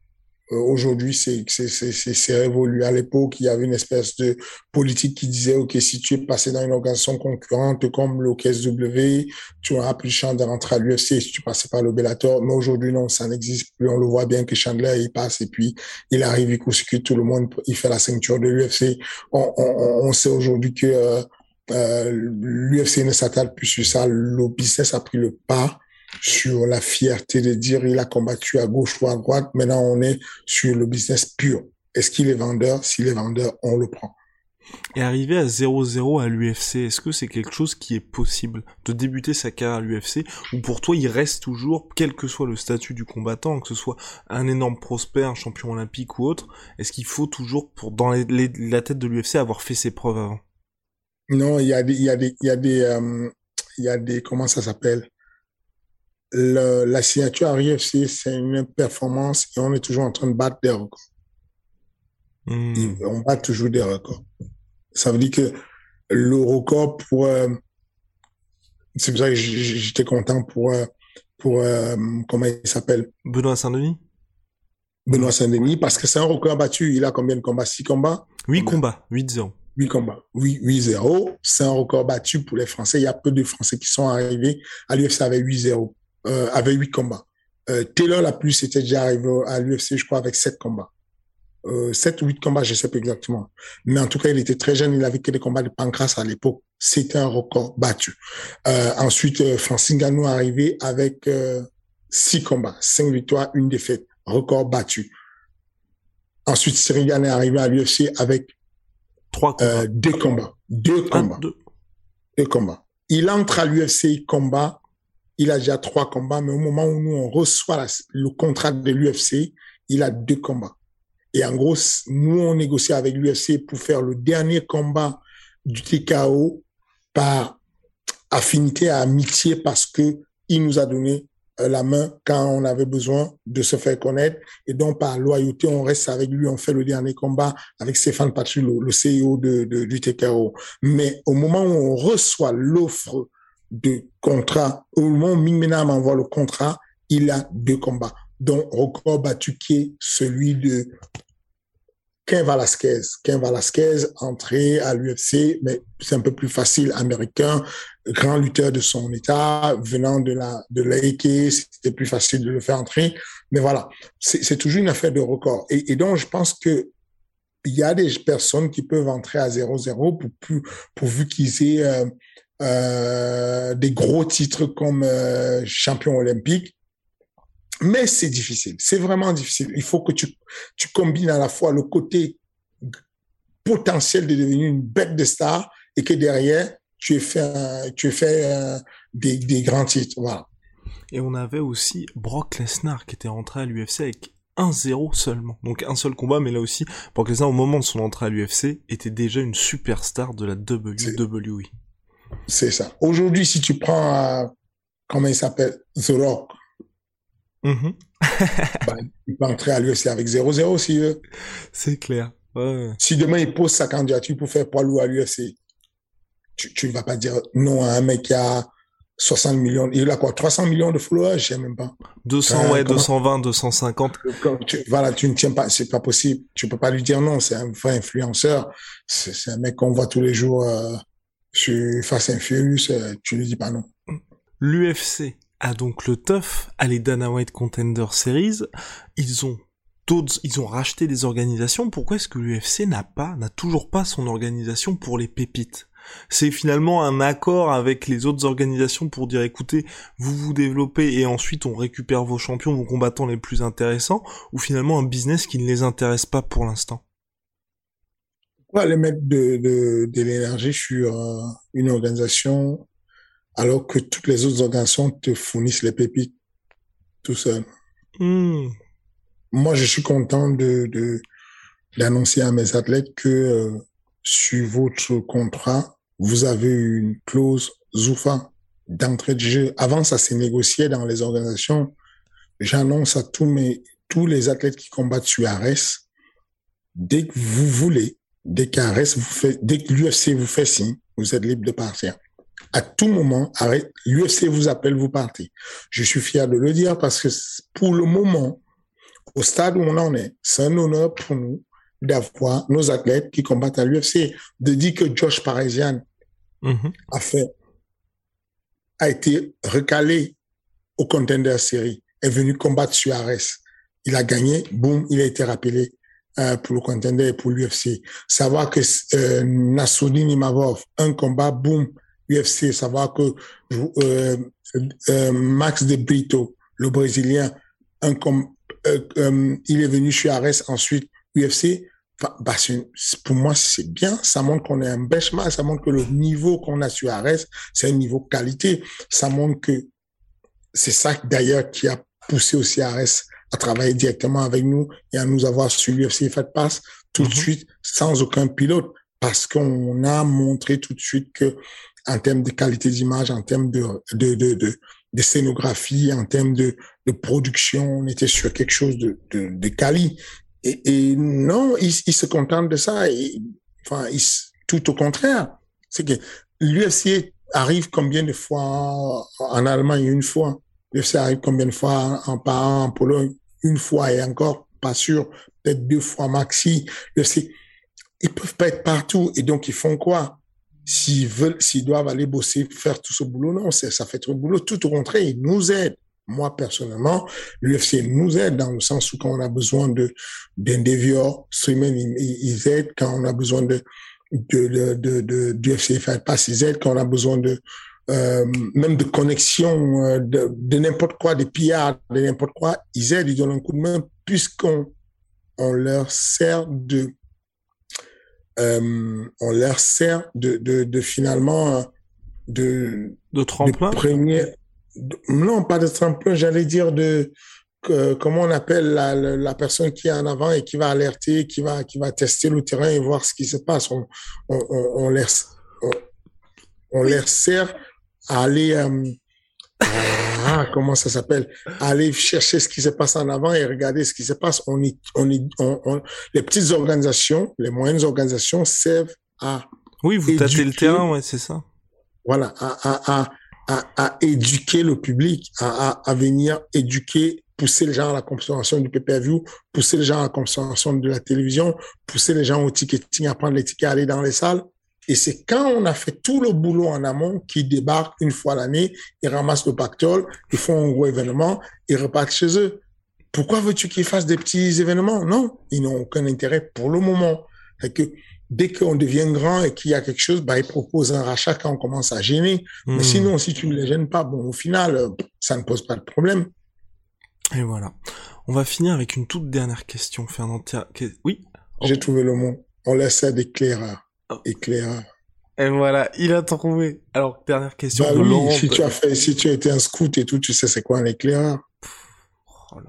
Euh, aujourd'hui, c'est c'est révolu. À l'époque, il y avait une espèce de politique qui disait, OK, si tu es passé dans une organisation concurrente comme le KSW, tu auras plus de chance de rentrer à l'UFC si tu passais par le. Mais aujourd'hui, non, ça n'existe plus. On le voit bien que Chandler, il passe et puis il arrive, il court tout le monde, il fait la ceinture de l'UFC. On, on, on, sait aujourd'hui que euh, euh, l'UFC ne s'attale plus sur ça. Le business a pris le pas sur la fierté de dire il a combattu à gauche ou à droite. Maintenant, on est sur le business pur. Est-ce qu'il est vendeur? S'il est vendeur, on le prend. Et arriver à 0-0 à l'UFC, est-ce que c'est quelque chose qui est possible de débuter sa carrière à l'UFC ou pour toi il reste toujours, quel que soit le statut du combattant, que ce soit un énorme prospect, un champion olympique ou autre, est-ce qu'il faut toujours pour dans la tête de l'UFC avoir fait ses preuves avant? Non, il y a des, il y a des, il y a des, euh, il y a des, comment ça s'appelle? La signature à l'UFC, c'est une performance et on est toujours en train de battre des records. Hmm. On bat toujours des records. Ça veut dire que le record pour... Euh, c'est pour ça que j'étais content pour... Euh, pour euh, comment il s'appelle? Benoît Saint-Denis Benoît Saint-Denis, parce que c'est un record battu. Il a combien de combats? Six combats? 8 combats, 8-0. 8 combats, 8-0. C'est un record battu pour les Français. Il y a peu de Français qui sont arrivés à l'UFC avec 8-0, euh, avec 8 combats. Euh, Taylor, la plus, était déjà arrivé à l'UFC, je crois, avec 7 combats euh, 7 ou 8 combats, je sais pas exactement. Mais en tout cas, il était très jeune, il avait que des combats de pancras à l'époque. C'était un record battu. Euh, ensuite, euh, Francine Gano est arrivé avec euh, 6 combats, 5 victoires, une défaite, record battu. Ensuite, Cyril est arrivé à l'UFC avec trois combats. Euh, deux combats. Deux combats. deux. deux combats. Il entre à l'UFC combat. Il a déjà trois combats, mais au moment où nous on reçoit le contrat de l'UFC, il a deux combats. Et en gros, nous, on négocie avec l'UFC pour faire le dernier combat du TKO par affinité amitié parce que il nous a donné euh, la main quand on avait besoin de se faire connaître. Et donc, par loyauté, on reste avec lui, on fait le dernier combat avec Stéphane Patrillo, le CEO de, du TKO. Mais au moment où on reçoit l'offre de contrat, au moment où Mingmena m'envoie le contrat, il a deux combats, dont record battu qui est celui de Ken Velasquez. Ken Velasquez, entré à l'UFC, mais c'est un peu plus facile, américain, grand lutteur de son état, venant de la de c'était plus facile de le faire entrer. Mais voilà, c'est toujours une affaire de record. Et, et, donc, je pense que il y a des personnes qui peuvent entrer à 0-0 pour plus, pourvu qu'ils aient euh, euh, des gros titres comme euh, champion olympique mais c'est difficile, c'est vraiment difficile. Il faut que tu, tu combines à la fois le côté potentiel de devenir une bête de star et que derrière, tu es fait, tu es fait des, des grands titres. Voilà. Et on avait aussi Brock Lesnar qui était rentré à l'UFC avec 1-0 seulement. Donc un seul combat, mais là aussi, Brock Lesnar, au moment de son entrée à l'UFC, était déjà une superstar de la WWE. C'est ça. Aujourd'hui, si tu prends, euh, comment il s'appelle, The Rock, Mmh. [LAUGHS] bah, il peut entrer à l'UFC avec 0-0 s'il veut. C'est clair. Si demain il pose sa candidature pour faire poids lourd à l'UFC, tu ne vas pas dire non à un mec qui a 60 millions. Il a quoi? 300 millions de followers? Je sais même pas. 200, ouais, 220, 250. voilà, tu ne tiens pas, c'est pas possible. Tu peux pas lui dire non, c'est un vrai influenceur. C'est un mec qu'on voit tous les jours euh, sur Fast and Furious, euh, tu lui dis pas non. L'UFC a donc le tough à les Dana White Contender Series. Ils ont d'autres, ils ont racheté des organisations. Pourquoi est-ce que l'UFC n'a pas, n'a toujours pas son organisation pour les pépites? C'est finalement un accord avec les autres organisations pour dire écoutez, vous vous développez et ensuite on récupère vos champions, vos combattants les plus intéressants, ou finalement un business qui ne les intéresse pas pour l'instant? Aller mettre de, de, de l'énergie sur euh, une organisation alors que toutes les autres organisations te fournissent les pépites tout seul? Hmm. Moi, je suis content de d'annoncer à mes athlètes que euh, sur votre contrat, vous avez une clause ZUFA d'entrée de jeu. Avant, ça s'est négocié dans les organisations. J'annonce à tous mes tous les athlètes qui combattent sur Ares, dès que vous voulez, dès qu'Ares vous fait, dès que l'UFC vous fait signe, vous êtes libre de partir à tout moment, l'UFC vous appelle, vous partez. Je suis fier de le dire parce que pour le moment, au stade où on en est, c'est un honneur pour nous d'avoir nos athlètes qui combattent à l'UFC. De dire que Josh Parisian mm-hmm. a fait, a été recalé au contender série, est venu combattre sur Ares. Il a gagné, boum, il a été rappelé euh, pour le contender et pour l'UFC. Savoir que euh, Nassoudine Imavov, un combat, boum, UFC. Savoir que euh, euh, Max de Brito, le Brésilien, un com euh, il est venu chez Ares, ensuite UFC. Bah, pour moi, c'est bien. Ça montre qu'on est un benchmark. Ça montre que le niveau qu'on a sur Ares, c'est un niveau qualité. Ça montre que c'est ça d'ailleurs qui a poussé aussi Ares à travailler directement avec nous et à nous avoir sur l'UFC Fight Pass tout de mhm. suite sans aucun pilote parce qu'on a montré tout de suite que en termes de qualité d'image, en termes de, de, de, de, de scénographie, en termes de, de production, on était sur quelque chose de, de, de quali. Et, et non, ils, ils se contentent de ça. Et, enfin, ils, tout au contraire. C'est que l'UFC arrive combien de fois en Allemagne? Une fois L'UFC arrive combien de fois en, en, en Pologne? Une fois et encore pas sûr, peut-être deux fois maxi. L'UFC, ils peuvent pas être partout et donc ils font quoi? S'ils veulent, s'ils doivent aller bosser, faire tout ce boulot, non, ça fait trop de boulot. Tout au contraire, ils nous aident. Moi, personnellement, l'UFC nous aide dans le sens où quand on a besoin de, dévieur, streaming, ils, aident. Quand on a besoin de, de, de, de, d'UFC Fight Pass, ils aident. Quand on a besoin de, euh, même de connexion, euh, de, de n'importe quoi, des pillards, de n'importe quoi, ils aident, ils donnent un coup de main puisqu'on on leur sert de, euh, on leur sert de, de, de finalement de de tremplin? premier, non, pas de tremplin, j'allais dire de comment on appelle la, la, personne qui est en avant et qui va alerter, qui va qui va tester le terrain et voir ce qui se passe. On on, on, on leur on, on leur sert à aller euh, ah, comment ça s'appelle? Aller chercher ce qui se passe en avant et regarder ce qui se passe. On y, on, y, on, les petites organisations les moyennes organisations servent à oui vous tâtez le terrain ouais c'est ça. Voilà à, à, à, à, éduquer le public à, à, venir éduquer pousser les gens à la compréhension du pay-per-view, pousser les gens à la compréhension de la télévision, pousser les gens au ticketing, à prendre les tickets, à aller dans les salles. Et c'est quand on a fait tout le boulot en amont qu'ils débarquent une fois l'année, ils ramassent le pactole, ils font un gros événement, ils repartent chez eux. Pourquoi veux-tu qu'ils fassent des petits événements? Non, ils n'ont aucun intérêt pour le moment. Que dès qu'on devient grand et qu'il y a quelque chose, bah, ils proposent un rachat quand on commence à gêner. Mais hmm. sinon, si tu ne les gênes pas, bon, au final, euh, ça ne pose pas de problème. Et voilà. On va finir avec une toute dernière question, Fernand. Oui? J'ai trouvé le mot. On laisse ça d'éclaireur. Éclaireur. Et voilà, il a trouvé. Alors, dernière question bah oui, Si tu as fait, si tu as été un scout et tout, tu sais c'est quoi un éclaireur. Oh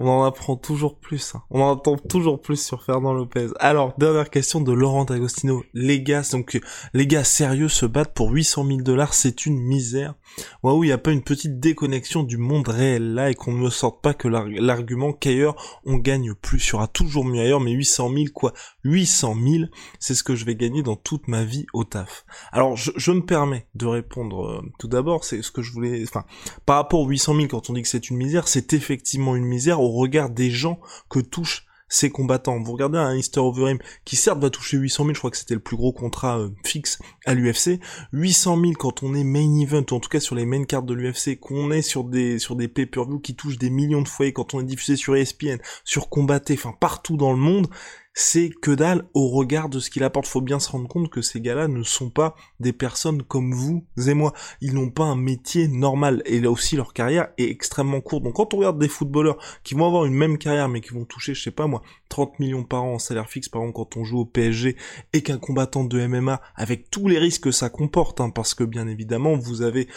on en apprend toujours plus. Hein. On en entend toujours plus sur Fernand Lopez. Alors, dernière question de Laurent Agostino. Les gars, donc les gars sérieux se battent pour 800 000 dollars, c'est une misère. Waouh, il n'y a pas une petite déconnexion du monde réel là et qu'on ne me sorte pas que l'argument qu'ailleurs on gagne plus. Il y aura toujours mieux ailleurs, mais 800 000 quoi? 800 000, c'est ce que je vais gagner dans toute ma vie au taf. Alors, je, je me permets de répondre euh, tout d'abord, c'est ce que je voulais... Enfin, par rapport aux 800 000, quand on dit que c'est une misère, c'est effectivement une misère au regard des gens que touchent ces combattants. Vous regardez un Easter Overeem qui certes va toucher 800 000, je crois que c'était le plus gros contrat euh, fixe à l'UFC. 800 000 quand on est main event, ou en tout cas sur les main cards de l'UFC, qu'on est sur des sur des pay-per-view qui touchent des millions de foyers, quand on est diffusé sur ESPN, sur Combatté, enfin partout dans le monde, c'est que dalle au regard de ce qu'il apporte. Faut bien se rendre compte que ces gars-là ne sont pas des personnes comme vous et moi. Ils n'ont pas un métier normal. Et là aussi, leur carrière est extrêmement courte. Donc quand on regarde des footballeurs qui vont avoir une même carrière, mais qui vont toucher, je sais pas moi, 30 millions par an en salaire fixe, par exemple, quand on joue au PSG, et qu'un combattant de MMA, avec tous les risques que ça comporte, hein, parce que bien évidemment, vous avez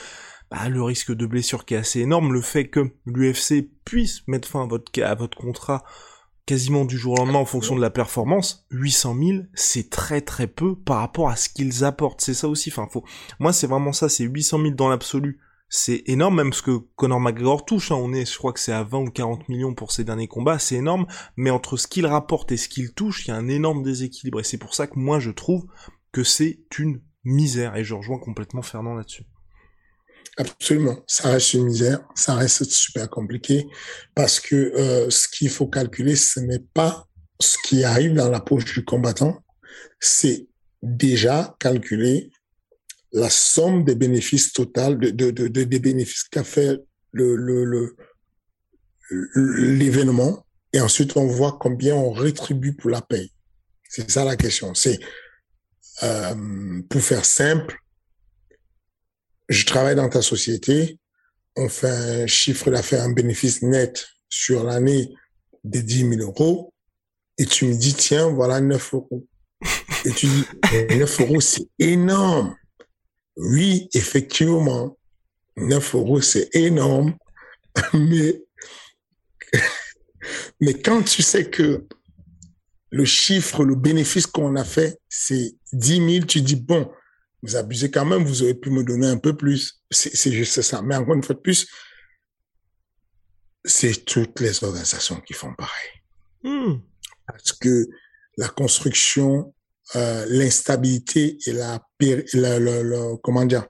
bah, le risque de blessure qui est assez énorme, le fait que l'UFC puisse mettre fin à votre, à votre contrat quasiment du jour au lendemain en fonction de la performance, 800 000, c'est très très peu par rapport à ce qu'ils apportent. C'est ça aussi. Enfin, faut. Moi, c'est vraiment ça. C'est 800 000 dans l'absolu. C'est énorme, même ce que Conor McGregor touche. Hein. On est, je crois que c'est à 20 ou 40 millions pour ses derniers combats. C'est énorme. Mais entre ce qu'il rapporte et ce qu'il touche, il y a un énorme déséquilibre. Et c'est pour ça que moi, je trouve que c'est une misère. Et je rejoins complètement Fernand là-dessus. Absolument, ça reste une misère, ça reste super compliqué parce que euh, ce qu'il faut calculer, ce n'est pas ce qui arrive dans la poche du combattant, c'est déjà calculer la somme des bénéfices total de, de, de, des bénéfices qu'a fait le l'événement Et ensuite, on voit combien on rétribue pour la paye. C'est ça la question. C'est, euh, pour faire simple, je travaille dans ta société, on fait un chiffre d'affaires, un bénéfice net sur l'année de 10 000 euros, et tu me dis, tiens, voilà 9 euros. Et tu dis, [LAUGHS] 9 euros, c'est énorme. Oui, effectivement, 9 euros, c'est énorme, [LAUGHS] mais, [LAUGHS] mais quand tu sais que le chiffre, le bénéfice qu'on a fait, c'est 10 000, tu dis, bon, vous abusez quand même, vous auriez pu me donner un peu plus. C'est juste ça. Mais encore une fois de plus, c'est toutes les organisations qui font pareil. Hmm. Parce que la construction, euh, l'instabilité et la, la, comment dire,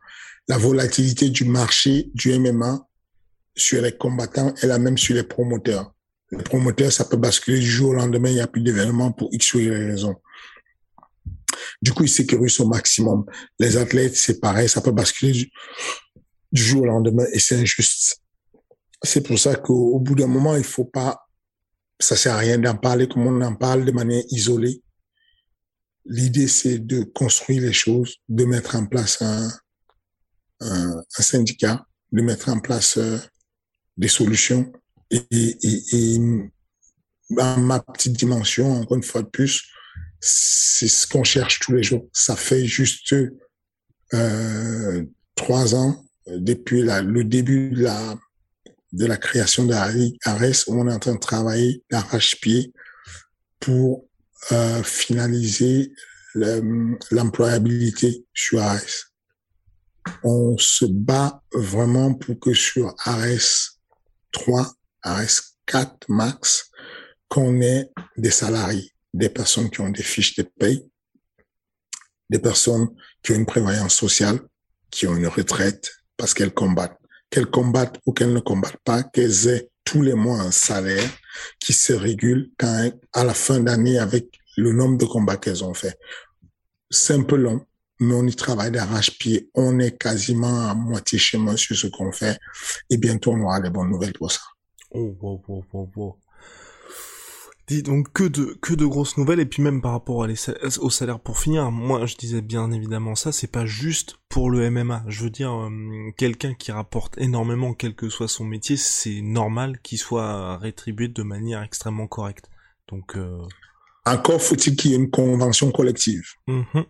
la volatilité du marché du MMA sur les combattants est la même sur les promoteurs. Les promoteurs, ça peut basculer du jour au lendemain, il n'y a plus d'événements pour X ou Y raisons. Du coup, ils sécurisent au maximum. Les athlètes, c'est pareil, ça peut basculer du, jour au lendemain et c'est injuste. C'est pour ça qu'au bout d'un moment, il faut pas, ça sert à rien d'en parler comme on en parle de manière isolée. L'idée, c'est de construire les choses, de mettre en place un, syndicat, de mettre en place euh, des solutions. Et, et, et, dans ma petite dimension, encore une fois de plus, c'est ce qu'on cherche tous les jours. Ça fait juste euh, trois ans depuis la, le début de la de la création de la Ligue on est en train de travailler d'arrache-pied pour euh, finaliser l'employabilité sur Ares. On se bat vraiment pour que sur Ares 3, Ares 4 max, qu'on ait des salariés des personnes qui ont des fiches de paye, des personnes qui ont une prévoyance sociale, qui ont une retraite parce qu'elles combattent, qu'elles combattent ou qu'elles ne combattent pas, qu'elles aient tous les mois un salaire qui se régule quand, à la fin d'année avec le nombre de combats qu'elles ont fait. C'est un peu long, mais on y travaille d'arrache-pied. On est quasiment à moitié chemin sur ce qu'on fait et bientôt on aura les bonnes nouvelles pour ça. Oh, wow, wow, wow, wow. Dis donc que de que de grosses nouvelles et puis même par rapport à les, au salaire pour finir, moi je disais bien évidemment ça, c'est pas juste pour le MMA. Je veux dire euh, quelqu'un qui rapporte énormément quel que soit son métier, c'est normal qu'il soit rétribué de manière extrêmement correcte. Donc euh... encore faut-il qu'il y ait une convention collective. Mm-hmm.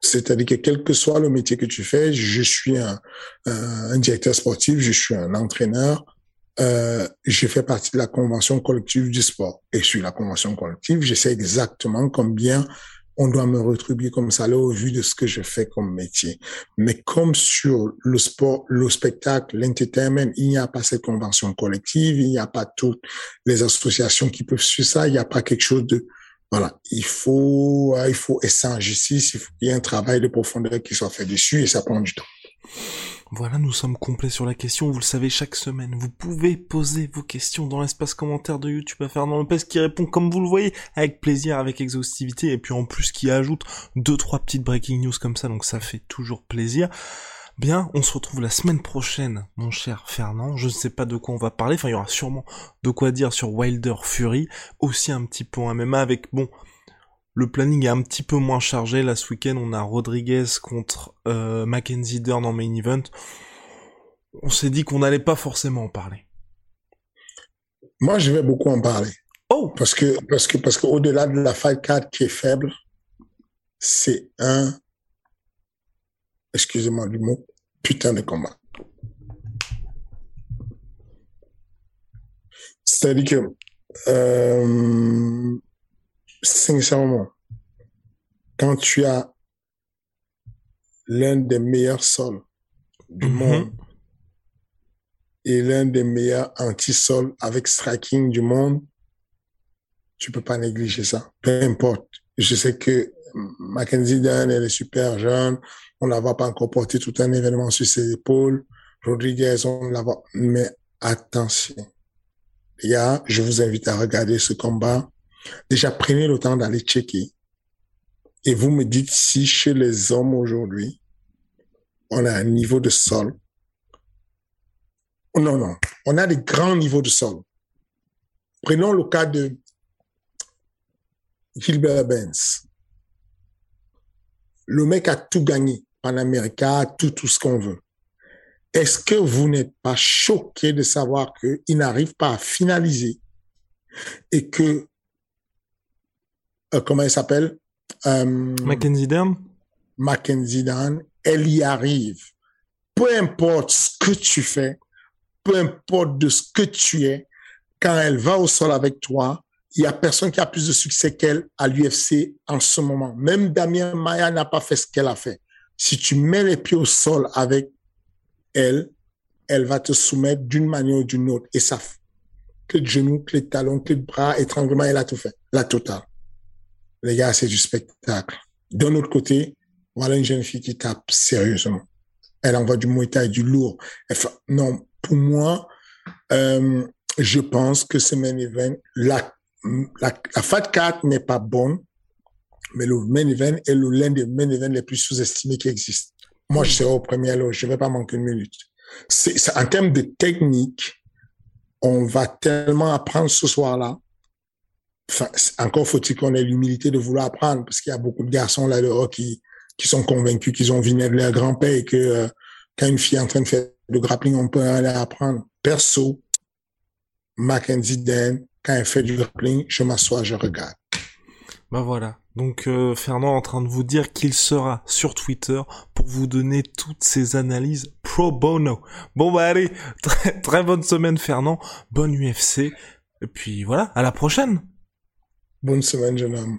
C'est-à-dire que quel que soit le métier que tu fais, je suis un, un directeur sportif, je suis un entraîneur, euh, j'ai fait partie de la convention collective du sport. Et sur la convention collective, je sais exactement combien on doit me rétribuer comme salaire au vu de ce que je fais comme métier. Mais comme sur le sport, le spectacle, l'entertainment, il n'y a pas cette convention collective, il n'y a pas toutes les associations qui peuvent suivre ça, il n'y a pas quelque chose de, voilà, il faut, il faut ici, il faut qu'il y ait un travail de profondeur qui soit fait dessus et ça prend du temps. Voilà, nous sommes complets sur la question, vous le savez chaque semaine. Vous pouvez poser vos questions dans l'espace commentaire de YouTube à Fernand Lopez qui répond comme vous le voyez, avec plaisir, avec exhaustivité, et puis en plus qui ajoute deux, trois petites breaking news comme ça, donc ça fait toujours plaisir. Bien, on se retrouve la semaine prochaine, mon cher Fernand. Je ne sais pas de quoi on va parler. Enfin, il y aura sûrement de quoi dire sur Wilder Fury. Aussi un petit peu en MMA avec, bon, le planning est un petit peu moins chargé. Là, ce week-end, on a Rodriguez contre euh, Mackenzie Dern en main event. On s'est dit qu'on n'allait pas forcément en parler. Moi, je vais beaucoup en parler. Oh Parce que, parce que, parce qu'au-delà de la fight card qui est faible, c'est un, excusez-moi du mot, putain de combat. C'est-à-dire que, euh, sincèrement, quand tu as l'un des meilleurs sols du mm-hmm. monde et l'un des meilleurs anti-sols avec striking du monde, tu peux pas négliger ça. Peu importe. Je sais que Mackenzie Dan, elle est super jeune. On la voit pas encore porter tout un événement sur ses épaules. Rodriguez, on la. Mais attention. Les gars, je vous invite à regarder ce combat Déjà, prenez le temps d'aller checker. Et vous me dites si chez les hommes aujourd'hui, on a un niveau de sol. Non, non. On a des grands niveaux de sol. Prenons le cas de Gilbert Benz. Le mec a tout gagné. Panamérica, tout, tout ce qu'on veut. Est-ce que vous n'êtes pas choqué de savoir qu'il n'arrive pas à finaliser et que, euh, comment il s'appelle? Euh, Mackenzie Dan? Mackenzie Dan, elle y arrive. Peu importe ce que tu fais, peu importe de ce que tu es, quand elle va au sol avec toi, il y a personne qui a plus de succès qu'elle à l'UFC en ce moment. Même Damien Maya n'a pas fait ce qu'elle a fait. Si tu mets les pieds au sol avec elle, elle va te soumettre d'une manière ou d'une autre. Et ça, que de genoux, que de talons, que de bras, étranglement, elle a tout fait. La totale. Les gars, c'est du spectacle. D'un autre côté, voilà une jeune fille qui tape sérieusement. Elle envoie du Muay Thai, du lourd. non, pour moi, euh, je pense que ce main event, la, la, la Fat 4 n'est pas bonne, mais le main event est l'un des main events les plus sous-estimés qui existent. Moi, je serai au premier lot, je vais pas manquer une minute. En termes de technique, on va tellement apprendre ce soir-là. Enfin, encore faut-il qu'on ait l'humilité de vouloir apprendre, parce qu'il y a beaucoup de garçons là dehors qui, qui sont convaincus qu'ils ont vu de leur grand-père et que euh, quand une fille est en train de faire de grappling, on peut aller apprendre. Perso, Mackenzie Dan, quand elle fait du grappling, je m'assois, je regarde. Ben voilà. Donc euh, Fernand est en train de vous dire qu'il sera sur Twitter pour vous donner toutes ses analyses pro bono. Bon bah allez, [LAUGHS] très, très bonne semaine Fernand, bonne UFC, et puis voilà, à la prochaine. Bonne semaine